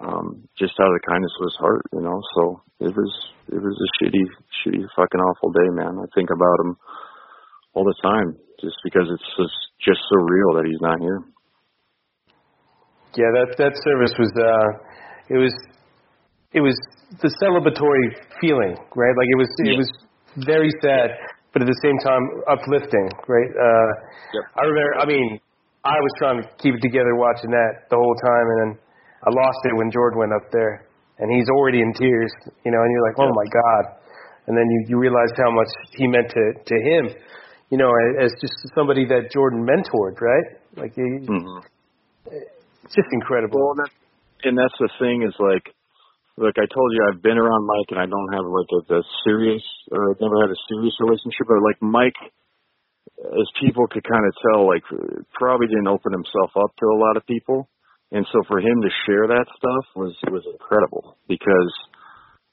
um, just out of the kindness of his heart, you know. So it was it was a shitty, shitty, fucking awful day, man. I think about him all the time, just because it's just just so real that he's not here. Yeah, that that service was uh it was it was the celebratory feeling, right? Like it was it was very sad, but at the same time uplifting, right? Uh Yep. I remember I mean, I was trying to keep it together watching that the whole time and then I lost it when Jordan went up there and he's already in tears, you know, and you're like, "Oh my god." And then you you realize how much he meant to to him, you know, as just somebody that Jordan mentored, right? Like he, Mm-hmm. it's just incredible. Well, that, and that's the thing is like, look, I told you I've been around Mike, and I don't have like a, a serious, or I've never had a serious relationship. But like Mike, as people could kind of tell, like probably didn't open himself up to a lot of people, and so for him to share that stuff was was incredible because,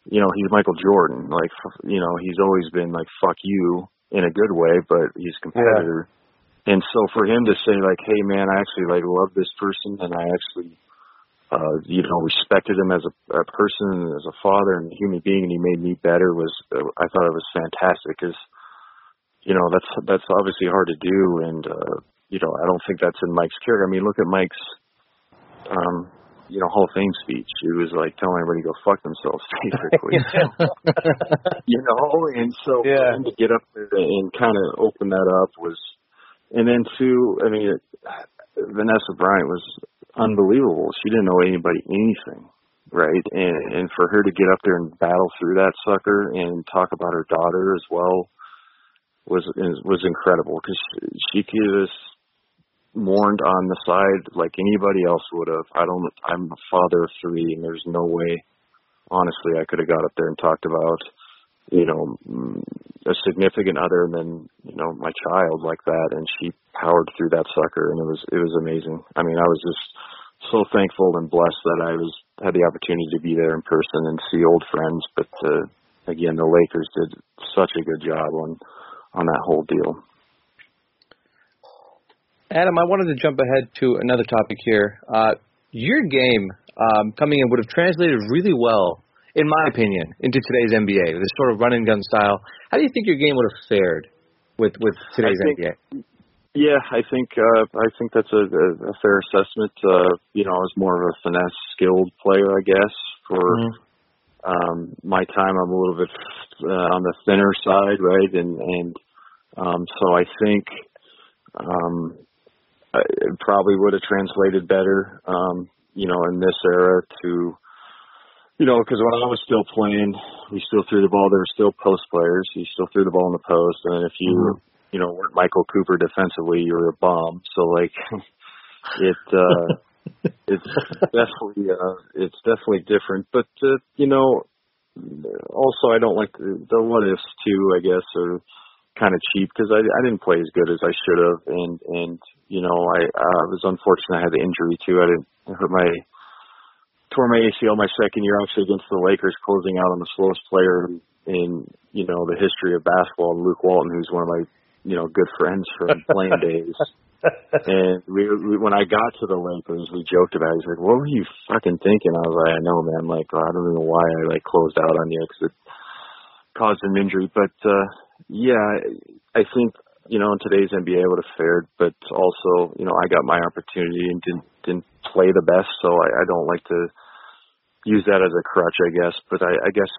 you know, he's Michael Jordan. Like, you know, he's always been like fuck you in a good way, but he's a competitor. And so for him to say like, "Hey man, I actually like love this person, and I actually, uh, you know, respected him as a, a person, as a father, and a human being, and he made me better," was uh, I thought it was fantastic because, you know, that's that's obviously hard to do, and uh, you know, I don't think that's in Mike's character. I mean, look at Mike's, um, you know, Hall of Fame speech. He was like telling everybody to go fuck themselves, basically. you know, and so Yeah. to get up there and kind of open that up was, and then too, I mean, Vanessa Bryant was unbelievable. She didn't know anybody anything, right? And and for her to get up there and battle through that sucker and talk about her daughter as well was was incredible because she could have mourned on the side like anybody else would have. I don't. I'm a father of three, and there's no way, honestly, I could have got up there and talked about, you know, mm, a significant other than you know my child like that, and she powered through that sucker, and it was it was amazing. I mean, I was just so thankful and blessed that I was had the opportunity to be there in person and see old friends. But uh, again, the Lakers did such a good job on on that whole deal. Adam, I wanted to jump ahead to another topic here. Uh, your game um, coming in would have translated really well, in my opinion, into today's NBA. This sort of run and gun style. How do you think your game would have fared with with today's think- NBA? Yeah, I think uh, I think that's a, a, fair assessment. Uh, you know, I was more of a finesse skilled player, I guess. For mm-hmm. um, my time, I'm a little bit uh, on the thinner side, right? And and um, so I think um, it probably would have translated better, um, you know, in this era to, you know, because when I was still playing, we still threw the ball. There were still post players. You still threw the ball in the post, and if you mm-hmm you know, weren't Michael Cooper defensively, you were a bomb. So like, it uh, it's definitely uh, it's definitely different. But uh, you know, also I don't like the, the what ifs too. I guess are kind of cheap because I I didn't play as good as I should have, and and you know I uh, was unfortunate. I had the injury too. I didn't hurt my tore my ACL my second year actually against the Lakers, closing out on the slowest player in you know the history of basketball, Luke Walton, who's one of my you know good friends from playing days. and we, we when I got to the Lakers, we joked about. it. He's like, "What were you fucking thinking?" I was like, "I know, man. Like, I don't know why I like closed out on you because it caused an injury." But uh yeah, I think you know in today's NBA I would have fared, but also you know I got my opportunity and didn't didn't play the best, so I, I don't like to use that as a crutch, I guess. But I, I guess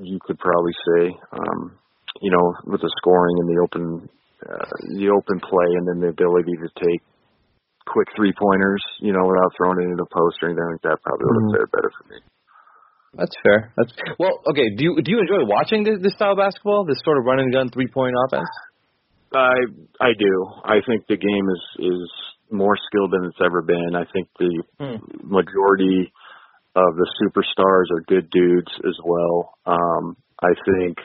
you could probably say um, you know, with the scoring and the open, uh, the open play, and then the ability to take quick three pointers, you know, without throwing it into the post or anything like that, probably would have mm-hmm. fared better for me. That's fair. That's well. Okay. Do you do you enjoy watching this, this style of basketball? This sort of run and gun three point offense? I I do. I think the game is is more skilled than it's ever been. I think the hmm. majority of the superstars are good dudes as well. Um, I think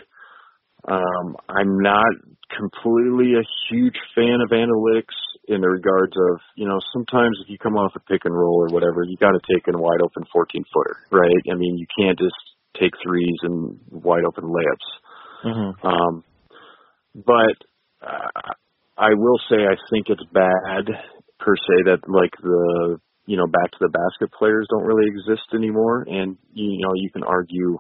um, I'm not completely a huge fan of analytics in the regards of, you know, sometimes if you come off a pick and roll or whatever, you got to take a wide open 14 footer, right? I mean, you can't just take threes and wide open layups. Mm-hmm. Um, but uh, I will say I think it's bad per se that like the you know back to the basket players don't really exist anymore, and you know you can argue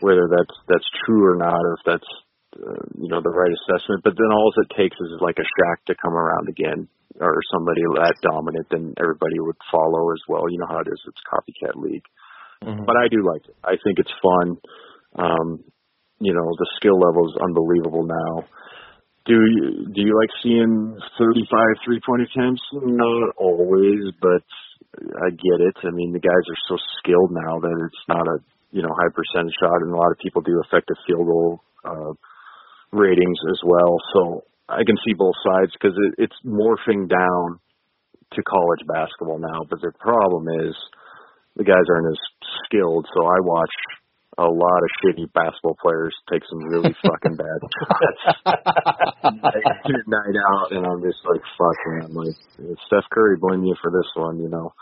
whether that's that's true or not, or if that's uh, you know the right assessment. But then all it takes is like a Shaq to come around again, or somebody that dominant, then everybody would follow as well. You know how it is; it's copycat league. Mm-hmm. But I do like it. I think it's fun. Um, you know, the skill level is unbelievable now. Do you do you like seeing 35 three point attempts? Not always, but I get it. I mean, the guys are so skilled now that it's not a you know high percentage shot, and a lot of people do effective field goal uh, ratings as well. So I can see both sides because it, it's morphing down to college basketball now. But the problem is the guys aren't as skilled. So I watch a lot of shitty basketball players take some really fucking bad shots night out, and I'm just like, fuck, man. Like Steph Curry, blame you for this one, you know.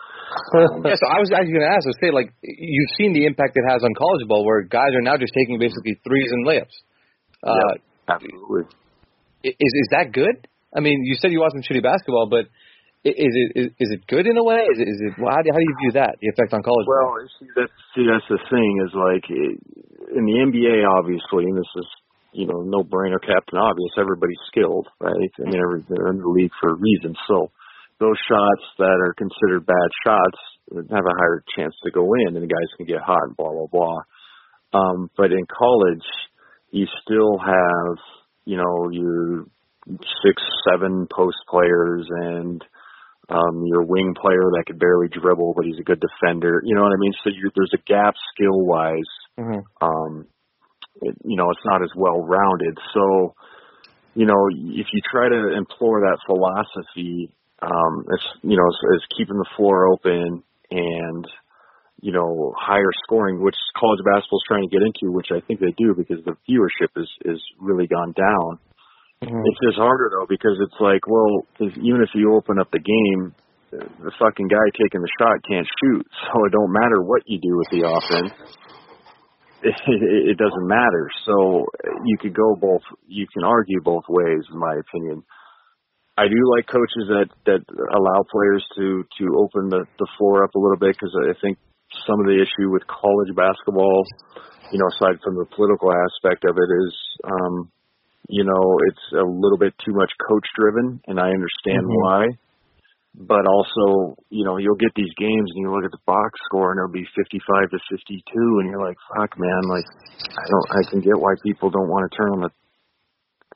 Um, yeah, so I was actually going to ask, I say, like, you've seen the impact it has on college ball, where guys are now just taking basically threes and layups. Uh, Absolutely. Is is that good? I mean, you said you watch some shitty basketball, but is it is, it good in a way? Is it, is it how, do, how do you view that the effect on college? Well, see, that's see, that's the thing is like in the NBA, obviously, and this is you know no brainer, captain obvious. Everybody's skilled, right? I mean, they're in the league for a reason. So those shots that are considered bad shots have a higher chance to go in, and the guys can get hot and blah blah blah. Um, but in college, you still have, you know, your six, seven post players and um, your wing player that could barely dribble, but he's a good defender. You know what I mean? So you, there's a gap skill wise. Mm-hmm. Um, it, you know, it's not as well rounded. So, you know, if you try to employ that philosophy, um, it's you know, it's keeping the floor open and you know, higher scoring, which college basketball is trying to get into, which I think they do because the viewership is is really gone down. Mm-hmm. It's just harder though because it's like, well, even if you open up the game, the fucking guy taking the shot can't shoot, so it don't matter what you do with the offense. It, it, it doesn't matter. So you could go both. You can argue both ways, in my opinion. I do like coaches that that allow players to to open the the floor up a little bit because I think some of the issue with college basketball, you know, aside from the political aspect of it, is, um, you know, it's a little bit too much coach driven, and I understand mm-hmm. why. But also, you know, you'll get these games and you look at the box score and it'll be 55 to 52, and you're like, fuck, man, like, I don't, I can get why people don't want to turn on the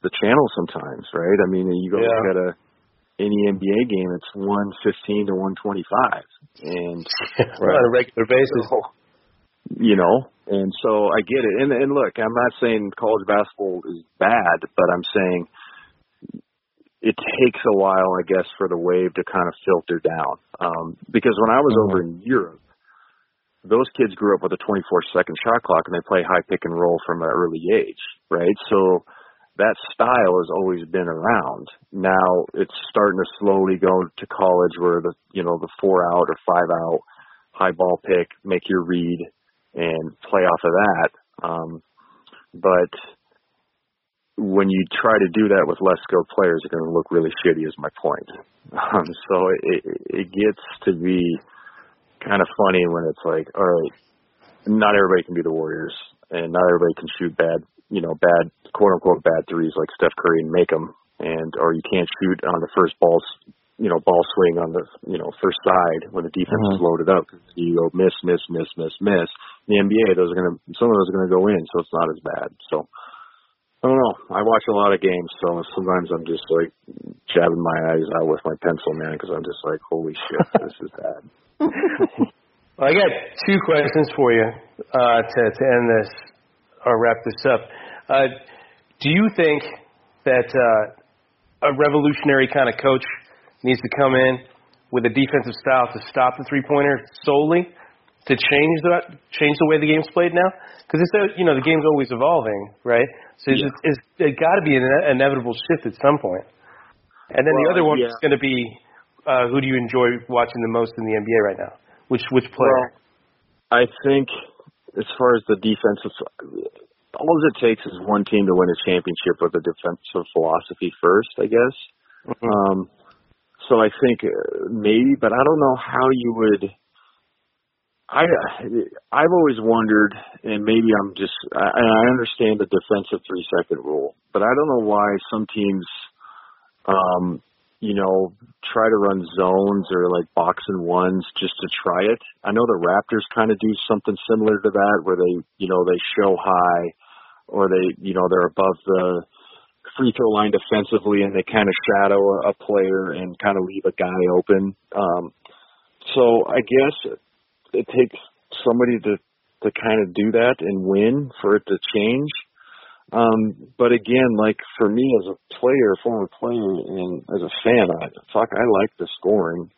the channel sometimes, right? I mean, you go yeah. look at a any NBA game, it's 115 to 125, and right. on a regular basis. So, you know, and so I get it. And and look, I'm not saying college basketball is bad, but I'm saying it takes a while, I guess, for the wave to kind of filter down. Um, because when I was mm-hmm. over in Europe, those kids grew up with a 24 second shot clock and they play high pick and roll from an early age, right? So that style has always been around. Now it's starting to slowly go to college where the you know the four out or five out high ball pick, make your read, and play off of that. Um, but when you try to do that with less skilled players, it's going to look really shitty. Is my point. Um, so it it gets to be kind of funny when it's like, all right, not everybody can be the Warriors, and not everybody can shoot bad, you know, bad quote unquote bad threes like Steph Curry and make them, and or you can't shoot on the first balls you know, ball swing on the, you know, first side when the defense mm-hmm. is loaded up. You go miss, miss, miss, miss, miss. In the NBA, those are going to, some of those are going to go in, so it's not as bad. So, I don't know. I watch a lot of games, so sometimes I'm just like jabbing my eyes out with my pencil, man, because I'm just like, holy shit, this is bad. well, I got two questions for you uh, to to end this or wrap this up. Uh, do you think that uh, a revolutionary kind of coach needs to come in with a defensive style to stop the three pointer solely to change the change the way the game's played now? Because it's you know the game's always evolving, right? So yeah. it's, it's, got to be an inevitable shift at some point. And then well, the other one yeah. is going to be uh, who do you enjoy watching the most in the NBA right now? Which which player? Well, I think as far as the defensive, all it takes is one team to win a championship with a defensive philosophy first, I guess. Mm-hmm. Um, so I think uh, maybe, but I don't know how you would. I I've always wondered, and maybe I'm just. I, I understand the defensive three second rule, but I don't know why some teams, um, you know, try to run zones or like box and ones just to try it. I know the Raptors kind of do something similar to that, where they, you know, they show high, or they, you know, they're above the free throw line defensively and they kind of shadow a, a player and kind of leave a guy open. Um, so I guess it takes somebody to to kind of do that and win for it to change. Um, but again, like for me as a player, former player, and as a fan, I fuck, I like the scoring.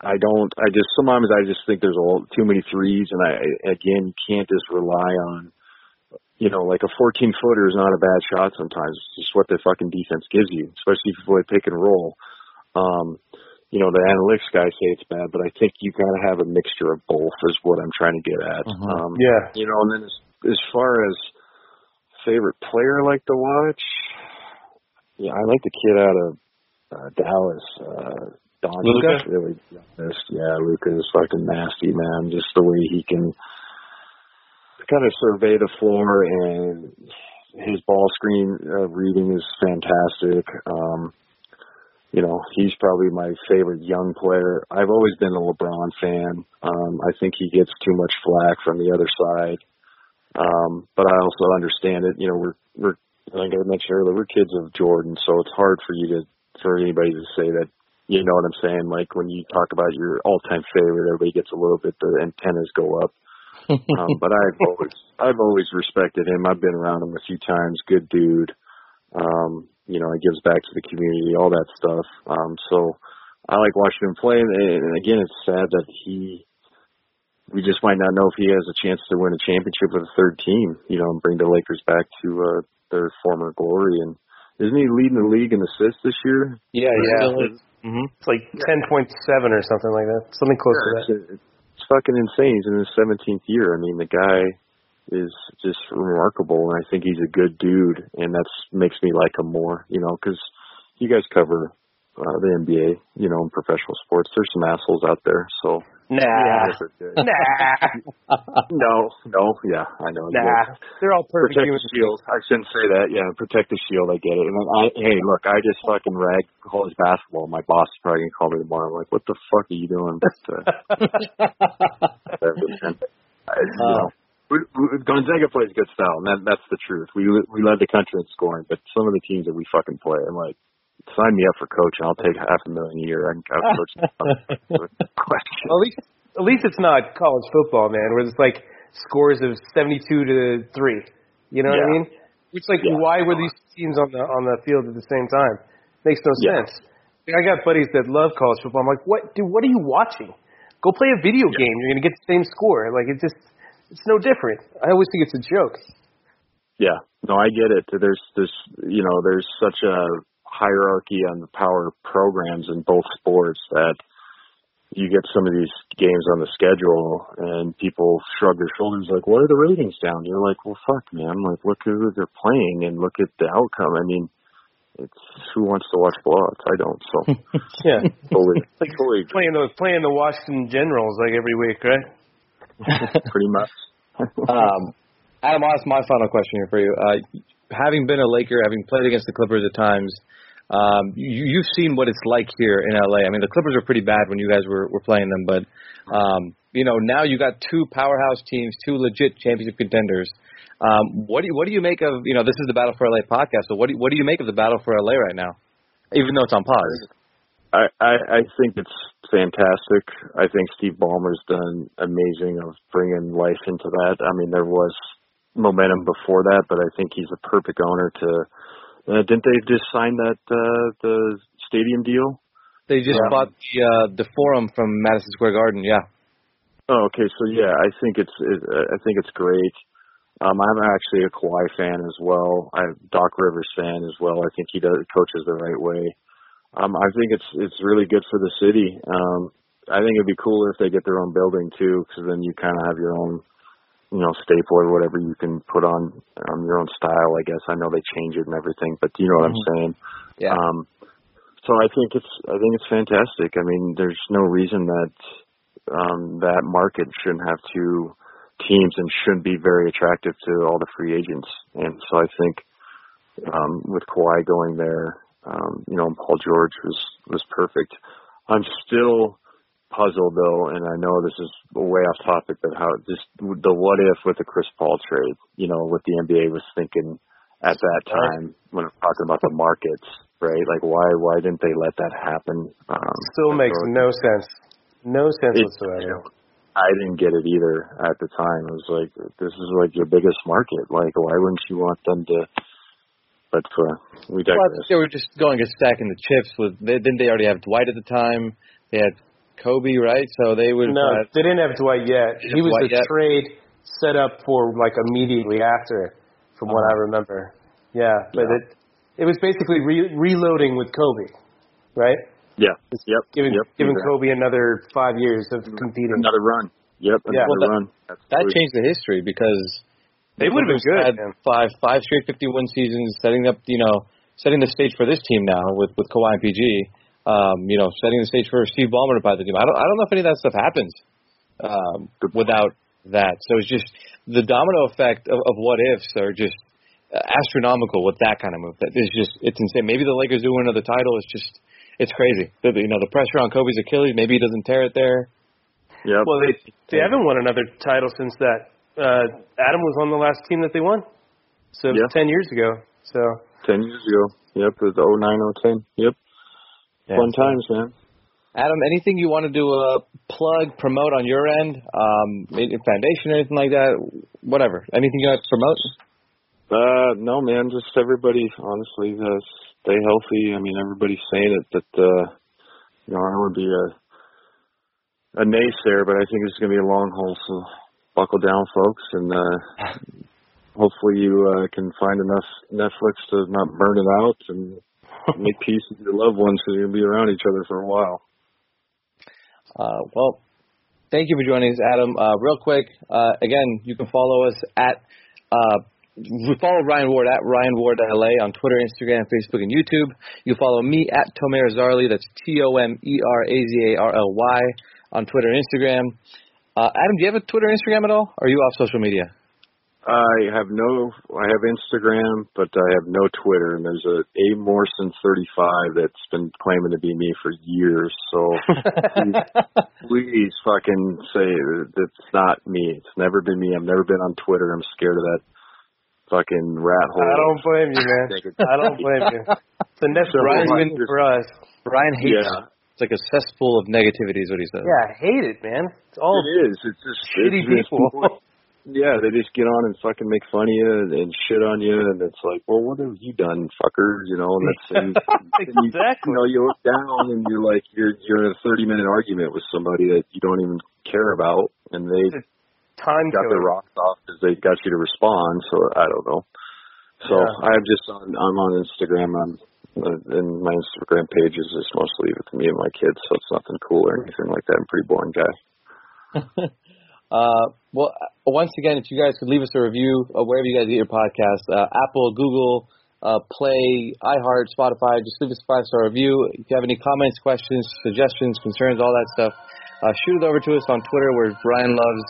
I don't. I just sometimes I just think there's all too many threes, and I again can't just rely on you know, like a 14 footer is not a bad shot sometimes. It's just what the fucking defense gives you, especially if you play pick and roll. Um, you know, the analytics guys say it's bad, but I think you got to have a mixture of both is what I'm trying to get at. Mm-hmm. Um, yeah. You know, and then as, as far as favorite player I like to watch, yeah, I like the kid out of uh, Dallas. Uh, Don Luka? really honest. Yeah, Luka is fucking nasty, man. Just the way he can kind of survey the floor, and his ball screen uh, reading is fantastic. Um, you know, he's probably my favorite young player. I've always been a LeBron fan. Um, I think he gets too much flack from the other side. Um, but I also understand it. You know, we're we're like I mentioned earlier, we're kids of Jordan, so it's hard for you to for anybody to say that. You know what I'm saying? Like when you talk about your all-time favorite, everybody gets a little bit the antennas go up um, but I've always I've always respected him. I've been around him a few times. Good dude. Um, you know, he gives back to the community, all that stuff. Um, so I like watching him play. And again, it's sad that he we just might not know if he has a chance to win a championship with a third team. You know, and bring the Lakers back to uh, their former glory. And isn't he leading the league in assists this year? Yeah, yeah. Mm-hmm. It's like ten point seven or something like that. Something close yeah, to that it's fucking insane. He's in his 17th year. I mean, the guy is just remarkable, and I think he's a good dude, and that's makes me like him more. You know, because you guys cover uh, the NBA, you know, in professional sports. There's some assholes out there, so Nah. Nah. no, no, yeah, I know. Nah. They're all perfect protect the shield. I shouldn't say that. Yeah, protect the shield. I get it. And I, hey, look, I just fucking rag college basketball. My boss is probably gonna call me tomorrow. I'm like, what the fuck are you doing? But, uh, I, you know, we, we, Gonzaga plays good style, and that, that's the truth. We we led the country in scoring, but some of the teams that we fucking play, I'm like, sign me up for coach, and I'll take half a million a year. I can coach. question. At least, at least it's not college football, man, where it's like scores of seventy-two to three. You know what I mean? Which like, Yeah. why were these teams on the on the field at the same time? Makes no Yeah. sense. Like, I got buddies that love college football. I'm like, what, dude? What are you watching? Go play a video Yeah. game. You're gonna get the same score. Like it just, it's no different. I always think it's a joke. Yeah, no, I get it. There's this, you know, there's such a hierarchy on the power programs in both sports that you get some of these games on the schedule and people shrug their shoulders like, why are the ratings down? You're like, well, fuck, man. Like, look who they're playing and look at the outcome. I mean, it's who wants to watch blowouts? I don't. So Yeah. totally, like totally, playing the playing the Washington Generals like every week, right? pretty much. Um, Adam, I'll ask my final question here for you. Uh, having been a Laker, having played against the Clippers at times, um, you, you've seen what it's like here in LA. I mean, the Clippers were pretty bad when you guys were, were playing them, but um, you know now you got two powerhouse teams, two legit championship contenders. Um, what do you what do you make of you know this is the Battle for LA podcast? So what do you, what do you make of the Battle for LA right now? Even though it's on pause. I, I, I think it's fantastic. I think Steve Ballmer's done amazing of bringing life into that. I mean, there was momentum before that, but I think he's a perfect owner to. Uh, didn't they just sign that uh, the stadium deal? They just Yeah. bought the uh, the Forum from Madison Square Garden. Yeah. Oh, okay. So yeah, I think it's it, I think it's great. Um, I'm actually a Kawhi fan as well. I'm Doc Rivers fan as well. I think he does coaches the right way. Um, I think it's it's really good for the city. Um, I think it'd be cooler if they get their own building too, because then you kind of have your own, you know, staple or whatever you can put on um, your own style. I guess I know they change it and everything, but you know what I'm saying. Yeah. Um, so I think it's I think it's fantastic. I mean, there's no reason that um, that market shouldn't have two teams and shouldn't be very attractive to all the free agents. And so I think um, with Kawhi going there, um, you know, and Paul George was was perfect. I'm still puzzled though, and I know this is way off topic, but how just the what if with the Chris Paul trade, you know, what the NBA was thinking at that time when I'm talking about the markets, right? Like why why didn't they let that happen? Um, Still makes so- no sense. No sense it- whatsoever. I didn't get it either at the time. It was like this is like your biggest market. Like why wouldn't you want them to? But uh, we Well, I digress. think they were just going and stacking the chips. With they, didn't they already have Dwight at the time? They had Kobe, right? So they would. No, have they didn't have Dwight yet. He was Dwight the yet? trade set up for like immediately after, from what I uh-huh. remember. Yeah, but Yeah. it it was basically re- reloading with Kobe, right? Yeah. Just Yep. Giving yep. giving exactly. Kobe another five years of competing. another run. Yep. Yeah. Another Well, that- run. that Absolutely. changed the history because They would have been good. Had man. five five straight fifty one seasons, setting up you know setting the stage for this team now with with Kawhi and PG. Um, you know, setting the stage for Steve Ballmer to buy the team. I don't I don't know if any of that stuff happens um, without that. So it's just the domino effect of, of what ifs are just uh, astronomical with that kind of move. That is just it's insane. Maybe the Lakers do win another title. It's just it's crazy. The, you know, the pressure on Kobe's Achilles. Maybe he doesn't tear it there. Yep. Well, they they haven't won another title since that. Uh, Adam was on the last team that they won, so it was Yeah. ten years ago. So Ten years ago. Yep. It was 09, 010. Yep. Yeah, Fun so- times, man. Adam, anything you want to do a plug, promote on your end, um, foundation, anything like that, whatever. Anything you want to promote? Uh, no, man. Just everybody, honestly, uh, stay healthy. I mean, everybody's saying it, but uh, you know, I don't want to be a a naysayer, but I think it's going to be a long haul. So buckle down, folks, and uh, hopefully you uh, can find enough Netflix to not burn it out and make peace with your loved ones because you're to be around each other for a while. Uh, well, thank you for joining us, Adam. Uh, real quick, uh, again, you can follow us at uh, follow Ryan Ward at Ryan Ward LA on Twitter, Instagram, Facebook, and YouTube. You follow me at Tomer Azarly. That's T O M E R A Z A R L Y on Twitter and Instagram. Uh, Adam, do you have a Twitter Instagram at all? Or are you off social media? I have no. I have Instagram, but I have no Twitter. And there's a A Morrison 35 that's been claiming to be me for years. So please, please fucking say that it's not me. It's never been me. I've never been on Twitter. I'm scared of that fucking rat hole. I don't blame you, man. I don't blame you. It's a next Ryan, for us. Ryan hates Yeah. It's like a cesspool of negativity, is what he says. Yeah, I hate it, man. It's all It is. It's just shitty it's just people. Yeah, they just get on and fucking make fun of you and, and shit on you, and it's like, well, what have you done, fucker? You know, and that's and, and you, Exactly. you know, you look down and you're like, you're you're in a 30 minute argument with somebody that you don't even care about, and they time got their rocks off because they got you to respond. So I don't know. So Yeah. I'm just on. I'm on Instagram. I'm uh, and my Instagram page is just mostly with me and my kids, so it's nothing cool or anything like that. I'm a pretty boring guy. Uh, well, uh, once again, if you guys could leave us a review uh, wherever you guys get your podcast, uh, Apple, Google, uh, Play, iHeart, Spotify, just leave us a five star review. If you have any comments, questions, suggestions, concerns, all that stuff, uh, shoot it over to us on Twitter, where Brian loves,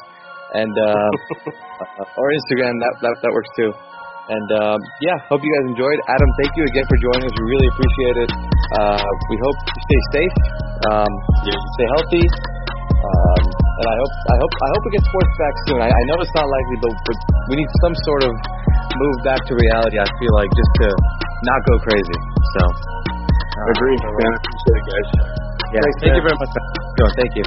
and uh, or Instagram. That, that that works too. And um, yeah, hope you guys enjoyed. Adam, thank you again for joining us. We really appreciate it. Uh, we hope you stay safe, um, stay healthy. Um, and I hope I hope I hope we get sports back soon. I, I know it's not likely, but, but we need some sort of move back to reality. I feel like just to not go crazy. So Agree, man. I appreciate it, guys. yeah, thank you very much. Go thank you.